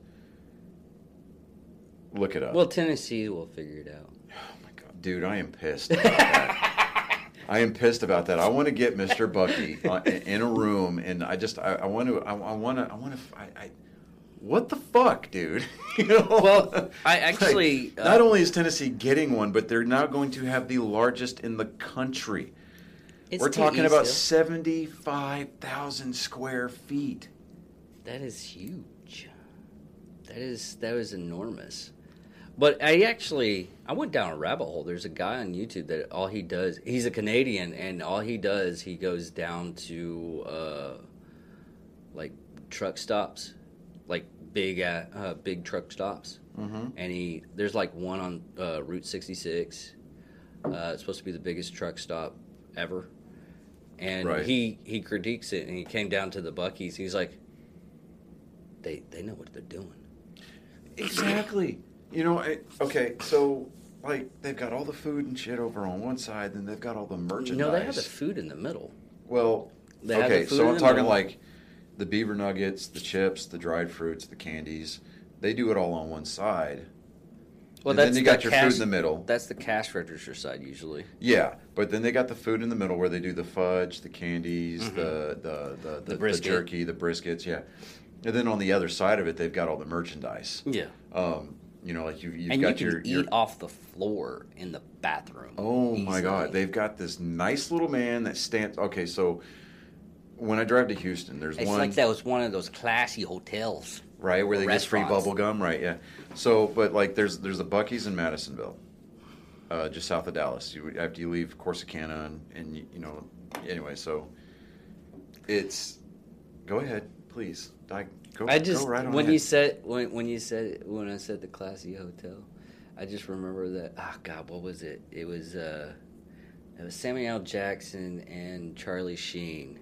look it up. Well, Tennessee will figure it out. oh my god, dude, I am pissed. About that. I am pissed about that. I want to get Mr. Buc-ee uh, in in a room, and I just I, I want to I, I want to I want to I, I what the fuck, dude? you know? Well, I Like, actually, uh, not only is Tennessee getting one, but they're now going to have the largest in the country. It's We're talking about Hill. seventy-five thousand square feet. That is huge. That is that was enormous. But I actually I went down a rabbit hole. There's a guy on YouTube that all he does he's a Canadian and all he does he goes down to uh like truck stops, like big uh, uh big truck stops. Mm-hmm. And he there's like one on uh, Route 66. Uh, it's supposed to be the biggest truck stop ever. And Right. he he critiques it and he came down to the Buc-ee's. He's like they they know what they're doing. Exactly. You know, I, okay, so like they've got all the food and shit over on one side, then they've got all the merchandise. No, they have the food in the middle. Well, They okay, the food so I'm talking middle. like the beaver nuggets, the chips, the dried fruits, the candies. They do it all on one side. Well, And then you got the your cash, food in the middle. That's the cash register side usually. Yeah, but then they got the food in the middle where they do the fudge, the candies, the, the, the, the, the, Mm-hmm. jerky, the briskets, yeah. And then on the other side of it, they've got all the merchandise. Yeah. Um, you know, like you've, you've and you got can your, eat your off the floor in the bathroom. Oh my God! They've got this nice little man that stands. Okay, so when I drive to Houston, there's It's one like that was one of those classy hotels. right where they get free bubble gum, right? Yeah. So, but like, there's there's a Buc-ee's in Madisonville, uh, just south of Dallas. You after you leave Corsicana, and, and you, you know, anyway, so it's. Go ahead, please. I, go, I just go right on when ahead. you said when when you said when I said the classy hotel, I just remember that. Oh God, what was it? It was uh, it was Samuel Jackson and Charlie Sheen.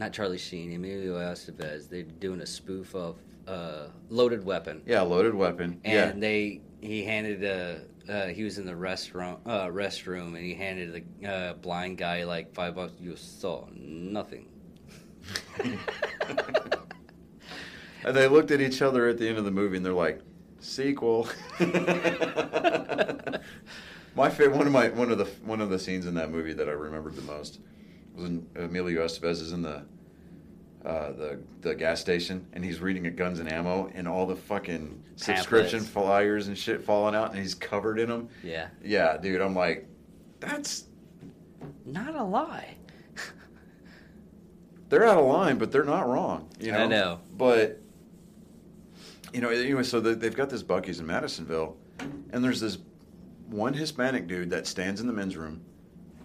Not Charlie Sheen, Emilio Estevez. They're doing a spoof of uh, Loaded Weapon, yeah, loaded weapon. and yeah, they he handed a. Uh, he was in the restaurant uh, restroom, and he handed the uh, blind guy like five bucks. You saw nothing. and they looked at each other at the end of the movie, and they're like, "Sequel." my favorite one of my one of the one of the scenes in that movie that I remembered the most when Emilio Estevez is in the uh, the the gas station and he's reading a guns and ammo and all the fucking subscription flyers and shit falling out and he's covered in them. Yeah, Yeah, dude, I'm like, that's not a lie. they're out of line, but they're not wrong. You know. I know. But you know, anyway, so the, they've got this Buc-ee's in Madisonville, and there's this one Hispanic dude that stands in the men's room,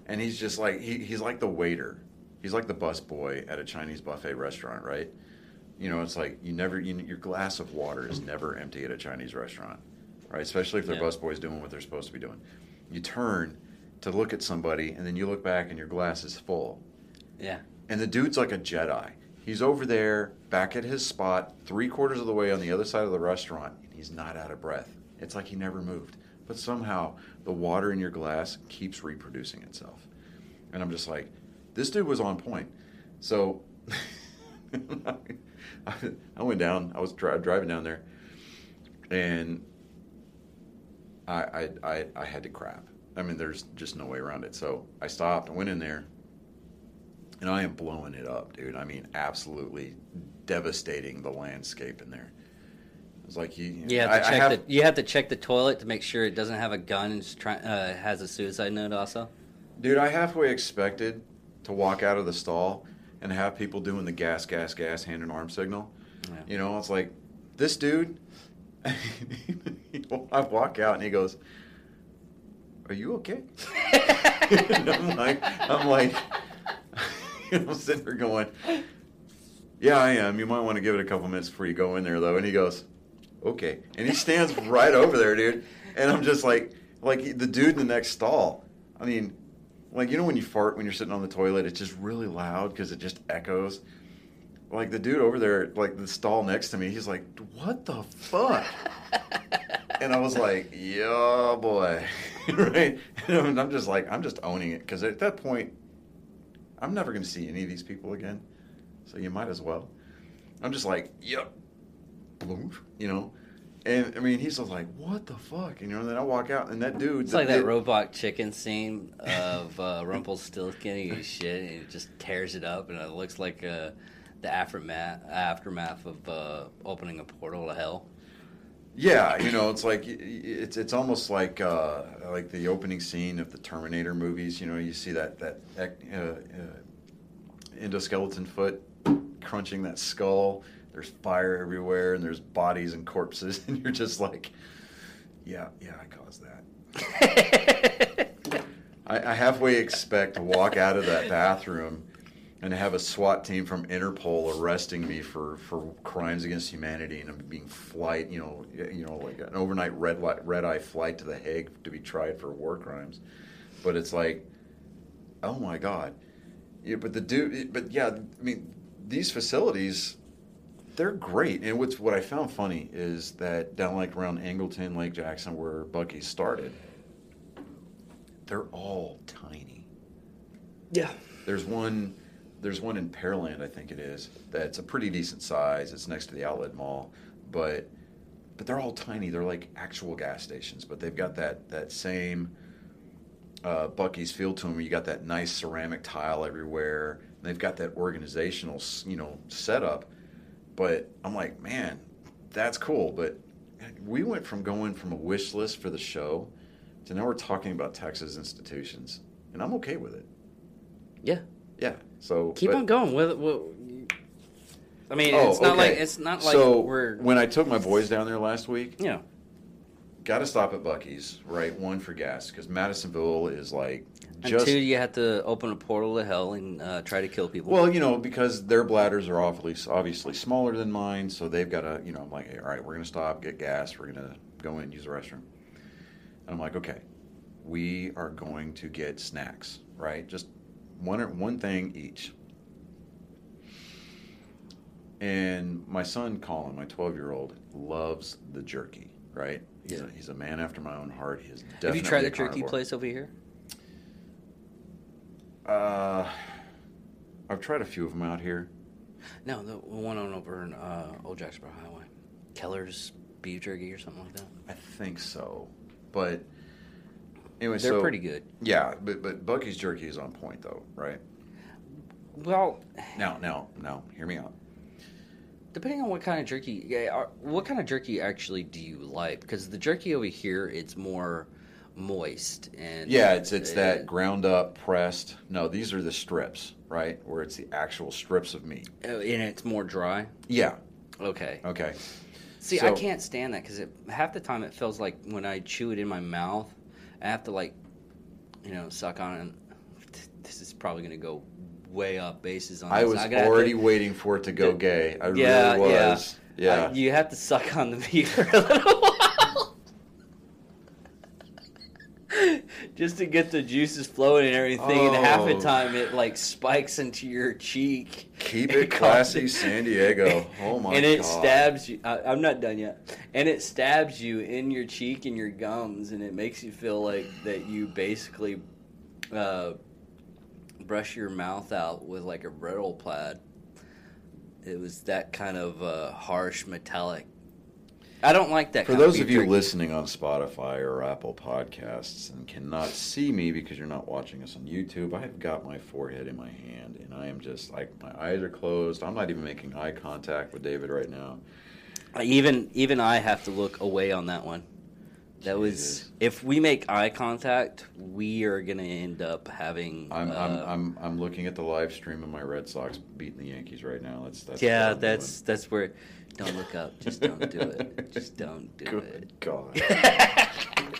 and he's just like he, he's like the waiter, he's like the bus boy at a Chinese buffet restaurant, right? You know, it's like you never you, your glass of water is never empty at a Chinese restaurant, right? Especially if their Yeah. bus boy's doing what they're supposed to be doing. You turn to look at somebody, and then you look back, and your glass is full. Yeah. And the dude's like a Jedi. He's over there, back at his spot, three quarters of the way on the other side of the restaurant, and he's not out of breath. It's like he never moved. But somehow, the water in your glass keeps reproducing itself. And I'm just like, this dude was on point. So, I went down, I was dri- driving down there, and I, I, I, I had to crap. I mean, there's just no way around it. So I stopped, I went in there, and I am blowing it up, dude. I mean, absolutely devastating the landscape in there. It's like you, You have I- to I check have- the you have to check the toilet to make sure it doesn't have a gun and try, uh, has a suicide note also. Dude, I halfway expected to walk out of the stall and have people doing the gas, gas, gas hand and arm signal. Yeah. You know, it's like this dude. I walk out and he goes, "Are you okay?" I'm like, I'm like, I'm sitting there going, "Yeah, I am. You might want to give it a couple minutes before you go in there, though." And he goes, "Okay," and he stands right over there, dude. And I'm just like, like the dude in the next stall. I mean, like you know when you fart when you're sitting on the toilet, it's just really loud because it just echoes. Like the dude over there, like the stall next to me, he's like, "What the fuck?" and I was like, "Yeah, boy," right? And I'm just like, I'm just owning it because at that point, I'm never going to see any of these people again, so you might as well. I'm just like, "Yep," you know. And I mean, he's just like, "What the fuck?" You know. And then I walk out, and that dude, It's like that robot chicken scene of uh, Rumpelstiltskin eating shit, and it just tears it up, and it looks like uh, the aftermath aftermath of uh, opening a portal to hell. Yeah, you know, it's like it's it's almost like uh, like the opening scene of the Terminator movies. You know, you see that that uh, uh, endoskeleton foot crunching that skull. There's fire everywhere, and there's bodies and corpses, and you're just like, yeah, yeah, I caused that. I, I halfway expect to walk out of that bathroom and have a SWAT team from Interpol arresting me for, for crimes against humanity and I'm being flight, you know, you know, like an overnight red light, red eye flight to the Hague to be tried for war crimes. But it's like, oh my God. Yeah, but the dude, but yeah, I mean, these facilities, they're great. And what's what I found funny is that down like around Angleton, Lake Jackson, where Buc-ee started, they're all tiny. Yeah. There's one there's one in Pearland, I think it is, that's a pretty decent size. It's next to the outlet mall, but but they're all tiny. They're like actual gas stations, but they've got that that same uh, Buc-ee's feel to them. You got that nice ceramic tile everywhere. And they've got that organizational, you know, setup. But I'm like, man, that's cool. But we went from going from a wish list for the show to now we're talking about Texas institutions, and I'm okay with it. Yeah. Yeah. So Keep but- on going with it. With, I mean, Oh, it's not like it's not like so we're when I took my boys down there last week, yeah, got to stop at Buc-ee's, right? One for gas because Madisonville is like just two you have to open a portal to hell and uh, try to kill people. well, you know, because their bladders are awfully obviously smaller than mine, so they've got to, you know, I'm like, hey, all right, we're gonna stop, get gas, we're gonna go in, use the restroom, and I'm like, okay, we are going to get snacks, right? Just one one thing each. And my son Colin, my 12 year old, loves the jerky, right? He's, Yeah. a, he's a man after my own heart. He is definitely have you tried the jerky place over here? Uh, I've tried a few of them out here. No, the one on over in uh, Old Jacksboro Highway, Keller's beef jerky or something like that. I think so, but anyway, They're so- pretty good. Yeah, but but Buc-ee's jerky is on point though, right? Well, Now, now, now, hear me out. depending on what kind of jerky, yeah, what kind of jerky actually do you like? Because the jerky over here, it's more moist and Yeah, it's it's uh, that ground up, pressed. No, these are the strips, right? Where it's the actual strips of meat. uh, and it's more dry. Yeah. Okay. Okay. See, I can't stand that because half the time it feels like when I chew it in my mouth, I have to like, you know, suck on it. And this is probably going to go way up bases on. I this. was I'm already to- waiting for it to go gay. I Yeah, really was. Yeah. Uh, you have to suck on the meat for a little while. Just to get the juices flowing and everything, and half the Oh. time it like spikes into your cheek. Keep And it classy, San Diego. Oh my god. and it God. stabs you. I, I'm not done yet. And it stabs you in your cheek and your gums, and it makes you feel like that you basically uh, brush your mouth out with like a brittle plaid. It was that kind of uh, harsh, metallic. I don't like that. For those of you listening on Spotify or Apple Podcasts and cannot see me because you're not watching us on YouTube, I have got my forehead in my hand and I am just like my eyes are closed. I'm not even making eye contact with David right now. even even I have to look away on that one. That was if we make eye contact, we are gonna end up having. I'm, uh, I'm, I'm, I'm looking at the live stream of my Red Sox beating the Yankees right now. That's, that's yeah, that's that's where. Don't look up. Just don't do it. Just don't do doing. it. Good God.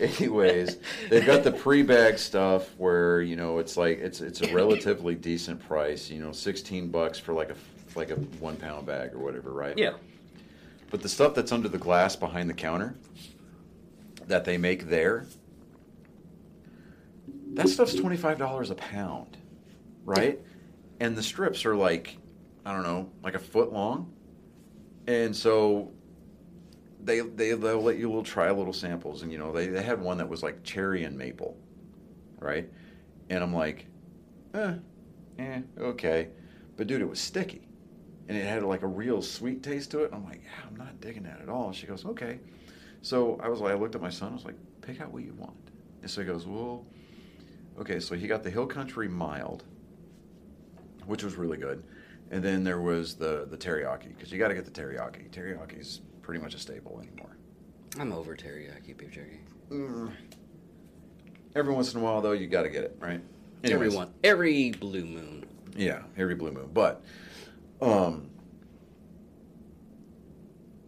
Anyways, they've got the pre-bag stuff where you know it's like it's it's a relatively decent price. You know, sixteen bucks for like a like a one pound bag or whatever, right? Yeah. But the stuff that's under the glass behind the counter that they make there, that stuff's twenty five dollars a pound, right? And the strips are like, I don't know, like a foot long, and so they they they'll let you little try little samples, and you know they they had one that was like cherry and maple, right? And I'm like, eh, eh, okay, but dude, it was sticky and it had like a real sweet taste to it. I'm like, yeah, I'm not digging that at all. She goes, okay. So I was like, I looked at my son. I was like, pick out what you want. And so he goes, well, okay. So he got the Hill Country mild, which was really good, and then there was the the teriyaki because you got to get the teriyaki. Teriyaki's pretty much a staple anymore. I'm over teriyaki beef jerky. Mm. Every once in a while, though, you got to get it right. Anyways. Everyone, every blue moon. Yeah, every blue moon. But um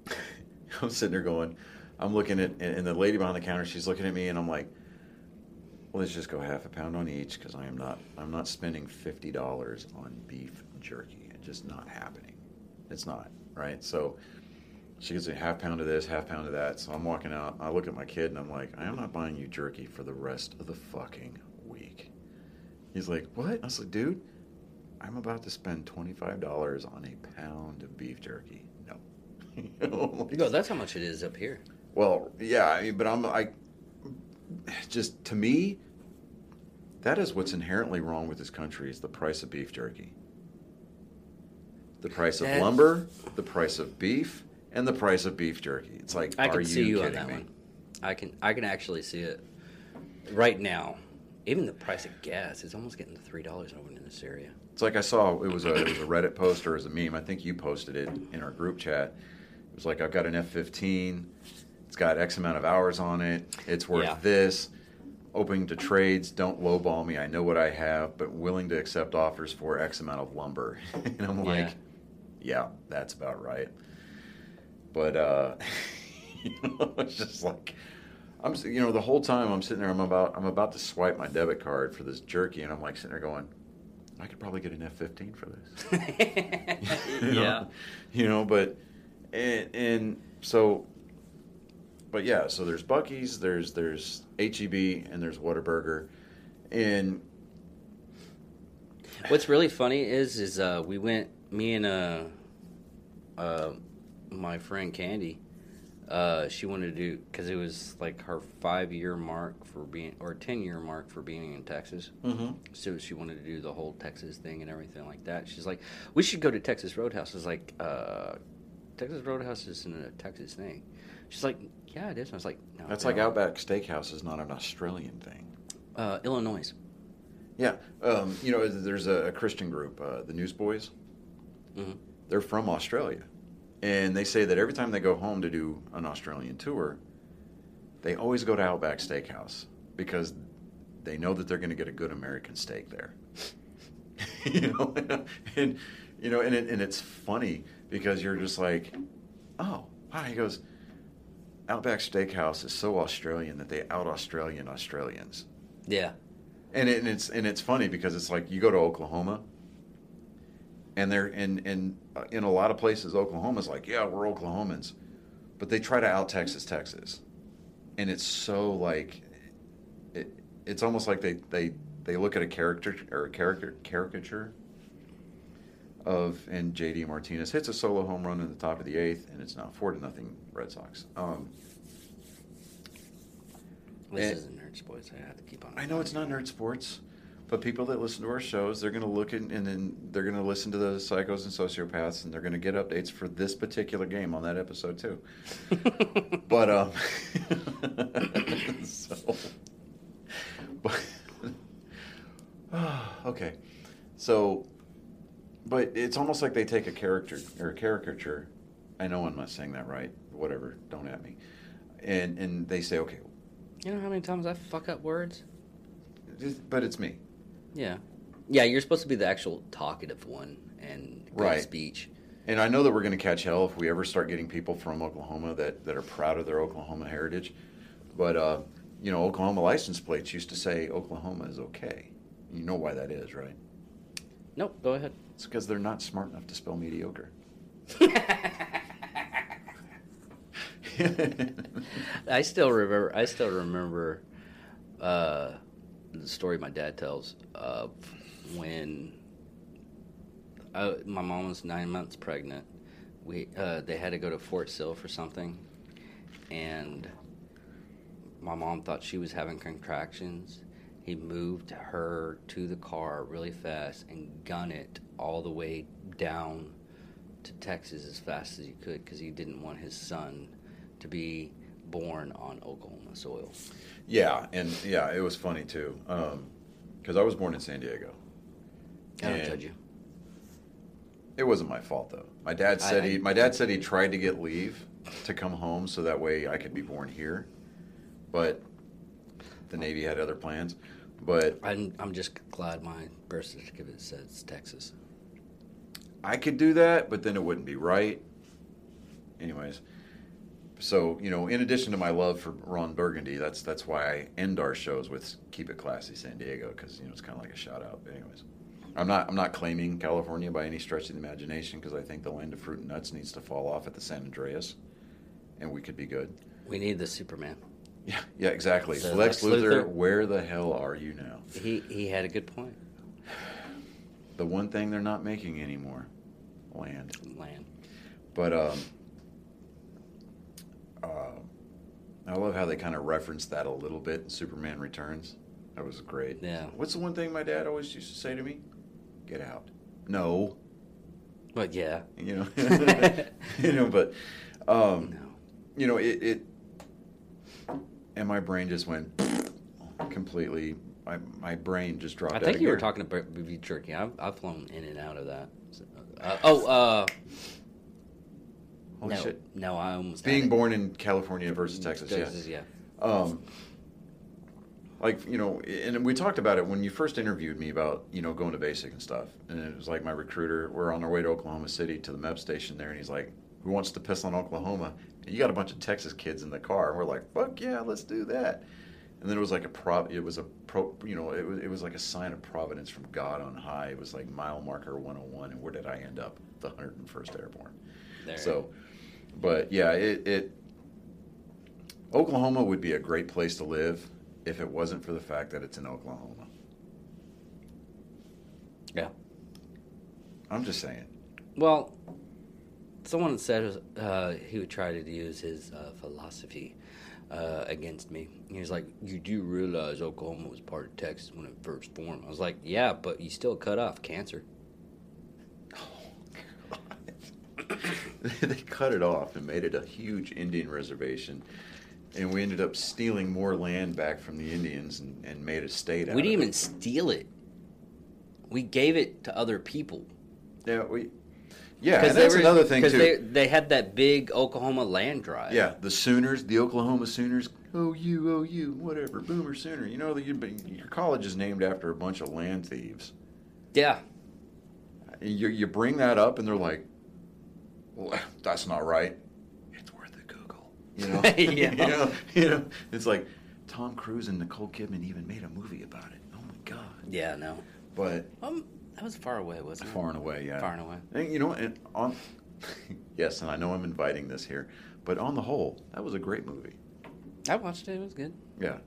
I'm sitting there going, I'm looking at and the lady behind the counter, she's looking at me and I'm like, well, let's just go half a pound on each because I am not I'm not spending fifty dollars on beef jerky. Just not happening. It's not, right? So she gets a half pound of this, half pound of that. So I'm walking out. I look at my kid and I'm like, I am not buying you jerky for the rest of the fucking week. He's like, What? I was like, dude, I'm about to spend twenty-five dollars on a pound of beef jerky. No. You know, like- No, that's how much it is up here. well, yeah, I mean, but I'm like, just to me, that is what's inherently wrong with this country is the price of beef jerky. The price of lumber, the price of beef, and the price of beef jerky. It's like, I are can you see you on kidding that me? one. I can I can actually see it right now. Even the price of gas is almost getting to three dollars over in this area. It's like I saw it was a it was a Reddit post or as a meme. I think you posted it in our group chat. It was like I've got an F fifteen. It's got X amount of hours on it. It's worth Yeah. this. Open to trades. Don't lowball me. I know what I have, but willing to accept offers for X amount of lumber. and I'm like, Yeah. Yeah, that's about right. But uh, you know, it's just like I'm, you know, the whole time I'm sitting there, I'm about, I'm about to swipe my debit card for this jerky, and I'm like sitting there going, I could probably get an F-15 for this. You know? yeah. you know, but and, and so, but yeah, so there's Buc-ee's, there's there's HEB, and there's Whataburger, and What's really funny is is uh, we went me and uh, uh, my friend Candy. Uh, she wanted to do because it was like her five year mark for being or ten year mark for being in Texas. Mhm. So she wanted to do the whole Texas thing and everything like that. She's like, we should go to Texas Roadhouse. I was like, uh, Texas Roadhouse isn't a Texas thing. She's like, yeah, it is. I was like, no, that's no. like Outback Steakhouse is not an Australian thing. uh, Illinois. Yeah, um, you know, there's a, a Christian group, uh, the Newsboys. Hmm They're from Australia, and they say that every time they go home to do an Australian tour, they always go to Outback Steakhouse because they know that they're going to get a good American steak there. you know, and you know, and it, and it's funny because you're just like, oh wow. He goes, Outback Steakhouse is so Australian that they out Australian Australians. Yeah. And, it, and it's and it's funny because it's like you go to Oklahoma, and they're in in uh, in a lot of places Oklahoma's like yeah we're Oklahomans, but they try to out Texas Texas, and it's so like, it, it's almost like they they they look at a character or a character caricature. Of and JD Martinez hits a solo home run in the top of the eighth, and it's now four to nothing Red Sox. Um, This And- isn't Nerds Boys. I have to keep on. I know it's not nerd sports, but people that listen to our shows, they're going to look in, and then they're going to listen to the psychos and sociopaths, and they're going to get updates for this particular game on that episode too. but um, so, but okay, so, but it's almost like they take a character or a caricature. I know I'm not saying that right. Whatever, don't at me. And and they say, okay, You know how many times I fuck up words? But it's me. Yeah. Yeah, you're supposed to be the actual talkative one and good Right. speech. And I know that we're going to catch hell if we ever start getting people from Oklahoma that, that are proud of their Oklahoma heritage. But, uh, you know, Oklahoma license plates used to say Oklahoma is okay. You know why that is, right? Nope, go ahead. It's because they're not smart enough to spell mediocre. I still remember. I still remember uh, the story my dad tells of when uh, my mom was nine months pregnant. We uh, they had to go to Fort Sill for something, and my mom thought she was having contractions. He moved her to the car really fast and gun it all the way down to Texas as fast as he could because he didn't want his son to be born on Oklahoma soil. yeah, and yeah, it was funny too. Um, because I was born in San Diego. I don't judge you. It wasn't my fault though. My dad said I- he my dad said he tried to get leave to come home so that way I could be born here. But the Navy had other plans. But I'm, I'm just glad my birth certificate says Texas. I could do that, but then it wouldn't be right. Anyways, so you know, in addition to my love for Ron Burgundy, that's that's why I end our shows with "Keep It Classy, San Diego" because you know it's kind of like a shout out. But anyways, I'm not I'm not claiming California by any stretch of the imagination because I think the land of fruit and nuts needs to fall off at the San Andreas, and we could be good. We need the Superman. Yeah, yeah, exactly. So Lex Lex Luthor, Luthor- where the hell are you now? He he had a good point. The one thing they're not making anymore, land. Land. But um, uh, I love how they kind of referenced that a little bit in Superman Returns. That was great. Yeah. What's the one thing my dad always used to say to me? Get out. No. But yeah. You know. you know, but um, No. you know it, it. And my brain just went completely. My my brain just dropped. I think you were talking about beef jerky. I've, I've flown in and out of that. So, uh, oh, uh, Holy no, shit! no, I almost Being born in California versus Texas, yeah. Texas, yeah. um, like you know, and we talked about it when you first interviewed me about you know going to basic and stuff, and it was like my recruiter. We're on our way to Oklahoma City to the MEP station there, and he's like, "Who wants to piss on Oklahoma?" And you got a bunch of Texas kids in the car, and we're like, "Fuck yeah, let's do that." And then it was like a prov. It was a pro. You know, it was it was like a sign of providence from God on high. It was like mile marker 101, and where did I end up? The 101st Airborne. There. So, but yeah, it, it Oklahoma would be a great place to live if it wasn't for the fact that it's in Oklahoma. yeah. I'm just saying. Well, someone said uh, he would try to use his uh, philosophy uh, against me. He was like, "You do realize Oklahoma was part of Texas when it first formed?" I was like, "Yeah, but you still cut off cancer." they cut it off and made it a huge Indian reservation. And we ended up stealing more land back from the Indians and, and made a state out We didn't even it. steal it. We gave it to other people. Yeah, we. Yeah, 'Cause and they that's were- another thing too. They, they had that big Oklahoma land drive. Yeah, the Sooners, the Oklahoma Sooners. Oh, you, oh, you, whatever, Boomer Sooner. You know, that your college is named after a bunch of land thieves. Yeah. You, you bring that up, and they're like, "That's not right." It's worth a Google. You know, Yeah. you know, you know. It's like Tom Cruise and Nicole Kidman even made a movie about it. Oh my god! Yeah, no. But Um, that was far away, wasn't it? far and away, yeah. Far and away. And, you know, and on yes, and I know I'm inviting this here, but on the whole, that was a great movie. I watched it. It was good. Yeah,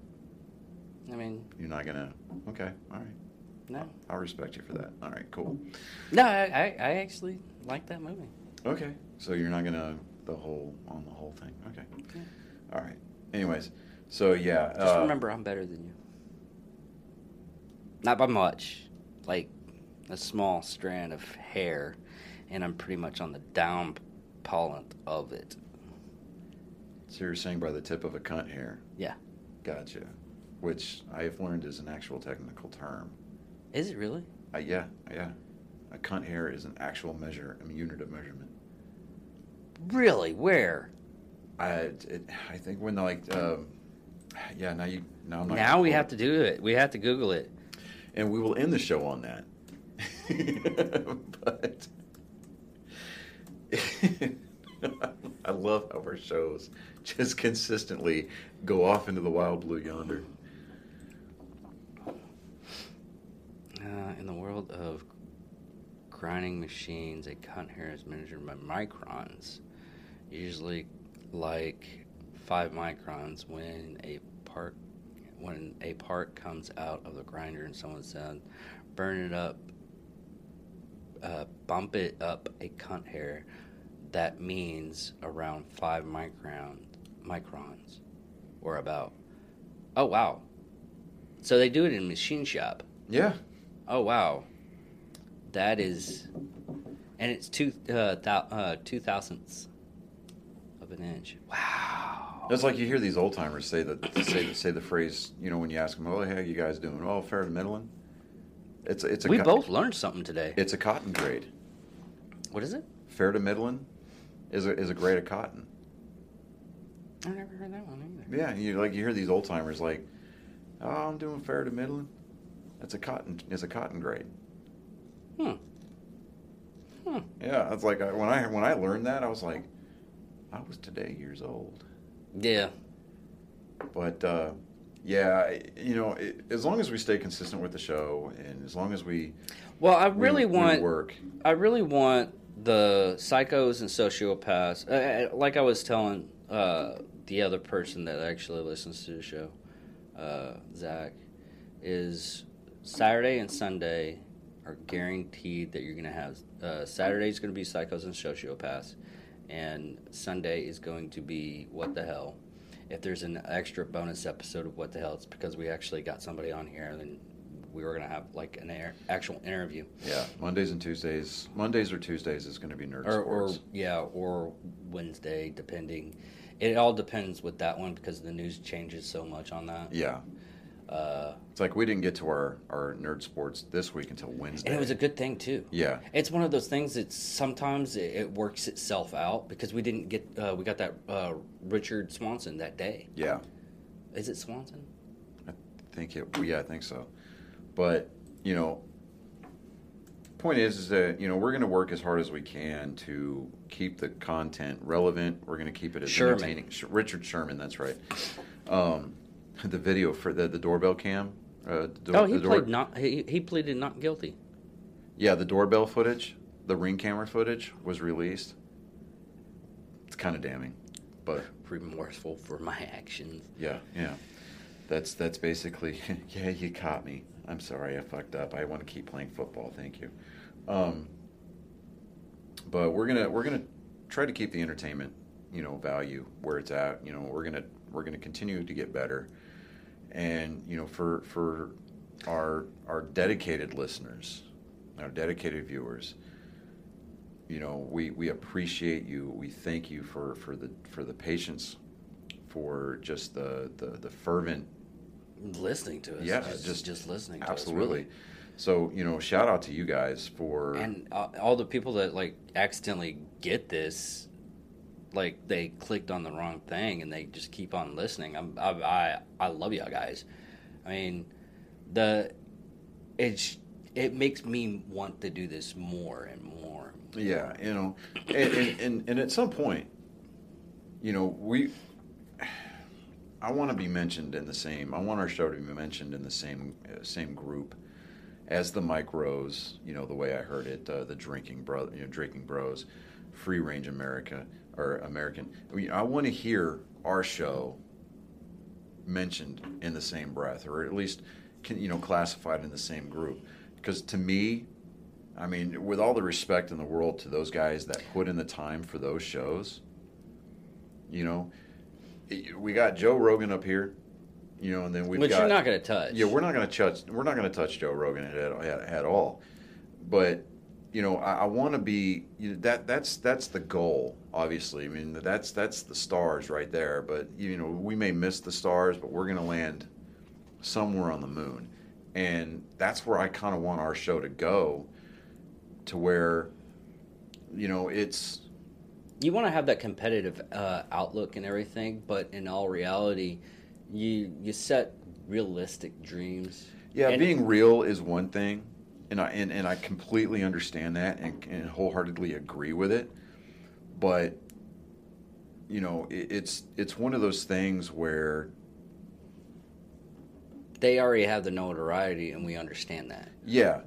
I mean, you're not gonna. Okay, all right. no. I'll respect you for that. All right, cool. No, I, I, I actually liked that movie. Okay, so you're not gonna the whole on the whole thing. Okay, Yeah. all right. Anyways, so yeah. Just uh, remember, I'm better than you. Not by much. Like a small strand of hair, and I'm pretty much on the down pollen of it. So you're saying by the tip of a cunt hair? Yeah. Gotcha. Which I have learned is an actual technical term. Is it really? Uh, yeah, yeah. A cunt hair is an actual measure, a unit of measurement. Really? Where? I, it, I think when like um, Yeah, now you now I'm not Now we have to do it. We have to Google it. and we will end the show on that. but I love how our shows just consistently go off into the wild blue yonder. Uh, in the world of grinding machines, a cut hair is measured by microns, usually like five microns. When a part when a part comes out of the grinder and someone said, "Burn it up, uh, bump it up a cunt hair," that means around five micron microns, or about. Oh wow! So they do it in machine shop. Yeah, Oh wow, that is, and it's two uh, thou, uh, two thousandths of an inch. Wow. That's like you hear these old timers say that say say the phrase, you know, when you ask them, "Oh, hey, how you guys doing?" Oh, fair to middling. It's it's a we co- both learned something today. it's a cotton grade. What is it? Fair to middling is a is a grade of cotton. I never heard that one either. Yeah, you like you hear these old timers like, "Oh, I'm doing fair to middling." That's a cotton It's a cotton grade. Hmm. Hmm. Yeah, it's like I, when I when I learned that, I was like, I was today years old. Yeah. But uh, yeah, you know, it, as long as we stay consistent with the show, and as long as we Well, I really we want. work. I really want the psychos and sociopaths. Uh, uh, like I was telling uh, the other person that actually listens to the show, uh, Zach, is Saturday and Sunday are guaranteed that you're going to have. Uh, Saturday is going to be psychos and sociopaths, and Sunday is going to be what the hell. If there's an extra bonus episode of what the hell, it's because we actually got somebody on here and we were going to have like an air, actual interview. Yeah, Mondays and Tuesdays. Mondays or Tuesdays is going to be nerd or, or sports. yeah, or Wednesday, depending. It all depends with that one because the news changes so much on that. yeah, Uh, it's like we didn't get to our our nerd sports this week until Wednesday. and it was a good thing too. yeah, It's one of those things that sometimes it, it works itself out because we didn't get uh, we got that uh, Richard Swanson that day. yeah. Is it Swanson? I think it. Yeah, I think so. But you know, point is, is that you know we're going to work as hard as we can to keep the content relevant. We're going to keep it as Sherman. entertaining. Richard Sherman, that's right. Um, the video for the the doorbell cam. Uh, oh, he door- played not. He, he pleaded not guilty. Yeah, the doorbell footage, the ring camera footage was released. It's kind of damning, but Remorseful for my actions. yeah, yeah. That's that's basically yeah. You caught me. I'm sorry. I fucked up. I want to keep playing football. Thank you. Um, but we're gonna we're gonna try to keep the entertainment you know value where it's at. You know we're gonna we're gonna continue to get better, and you know for for our our dedicated listeners, our dedicated viewers. You know we we appreciate you. We thank you for for the for the patience, for just the the, the fervent Listening to us. yeah, just just just listening. To absolutely. Us, really. So you know, shout out to you guys for and all the people that like accidentally get this like they clicked on the wrong thing and they just keep on listening i'm i i, I love y'all guys i mean the it's it makes me want to do this more and more yeah, you know, and, and, and, and at some point, you know, we. I want to be mentioned in the same. I want our show to be mentioned in the same uh, same group as the Mike Rowe's. You know, the way I heard it, uh, the drinking bro, you know, drinking bros, free range America or American. I, mean, I want to hear our show mentioned in the same breath, or at least, can, you know, classified in the same group. Because to me, I mean, with all the respect in the world to those guys that put in the time for those shows, you know, it- we got Joe Rogan up here, you know, and then we've which got you're not going to touch yeah, we're not going to touch. We're not going to touch Joe Rogan at, at, at all. But you know, I, I want to be you know, that. That's that's the goal. Obviously, I mean that's that's the stars right there. But you know, we may miss the stars, but we're going to land somewhere on the moon, and that's where I kind of want our show to go. To where, you know, it's you want to have that competitive uh, outlook and everything, but in all reality, you you set realistic dreams. Yeah, And- being real is one thing, and I and, and I completely understand that and, and wholeheartedly agree with it. But you know, it, it's it's one of those things where they already have the notoriety, and we understand that. yeah,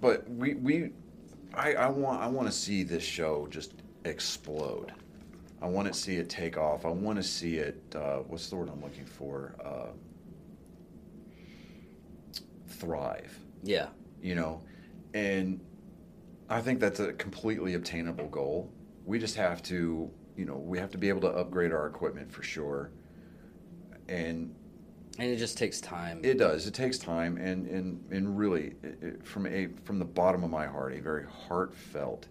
but we we I, I want I want to see this show just explode. I want to see it take off. I want to see it. Uh, what's the word I'm looking for? Uh, thrive. Yeah, you know? And i think that's a completely obtainable goal. We just have to you know we have to be able to upgrade our equipment for sure. And and it just takes time. it does. It takes time and and and really it, it- from a from the bottom of my heart a very heartfelt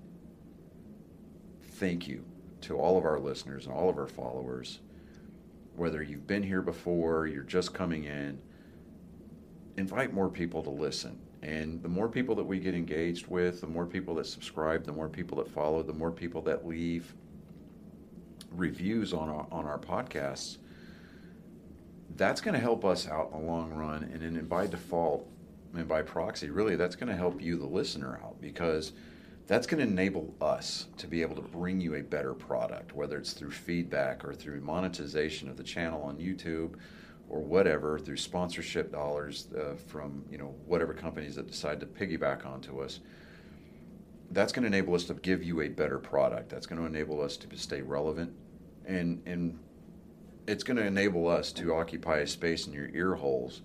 thank you to all of our listeners and all of our followers. Whether you've been here before you're just coming in invite more people to listen. And the more people that we get engaged with, the more people that subscribe, the more people that follow, the more people that leave reviews on our, on our podcasts, that's going to help us out in the long run. And then by default and by proxy, really, that's going to help you, the listener, out because that's going to enable us to be able to bring you a better product, whether it's through feedback or through monetization of the channel on YouTube or whatever through sponsorship dollars uh, from you know whatever companies that decide to piggyback onto us that's going to enable us to give you a better product. That's going to enable us to stay relevant. And and it's going to enable us to occupy a space in your ear holes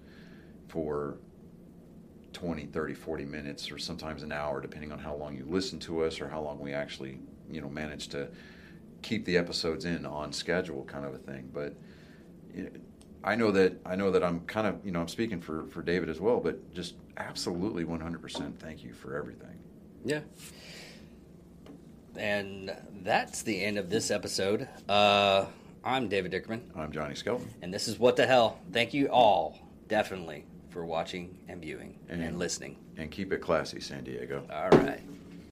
for 20 30 40 minutes or sometimes an hour depending on how long you listen to us or how long we actually you know manage to keep the episodes in on schedule kind of a thing. But you know, I know that I know that I'm kind of you know I'm speaking for for David as well, but just absolutely 100% thank you for everything. Yeah. And that's the end of this episode. Uh, I'm David Dickerman, I'm Johnny Skelton. and this is What the Hell. Thank you all, definitely, for watching and viewing and, And- listening. And keep it classy, San Diego. All right.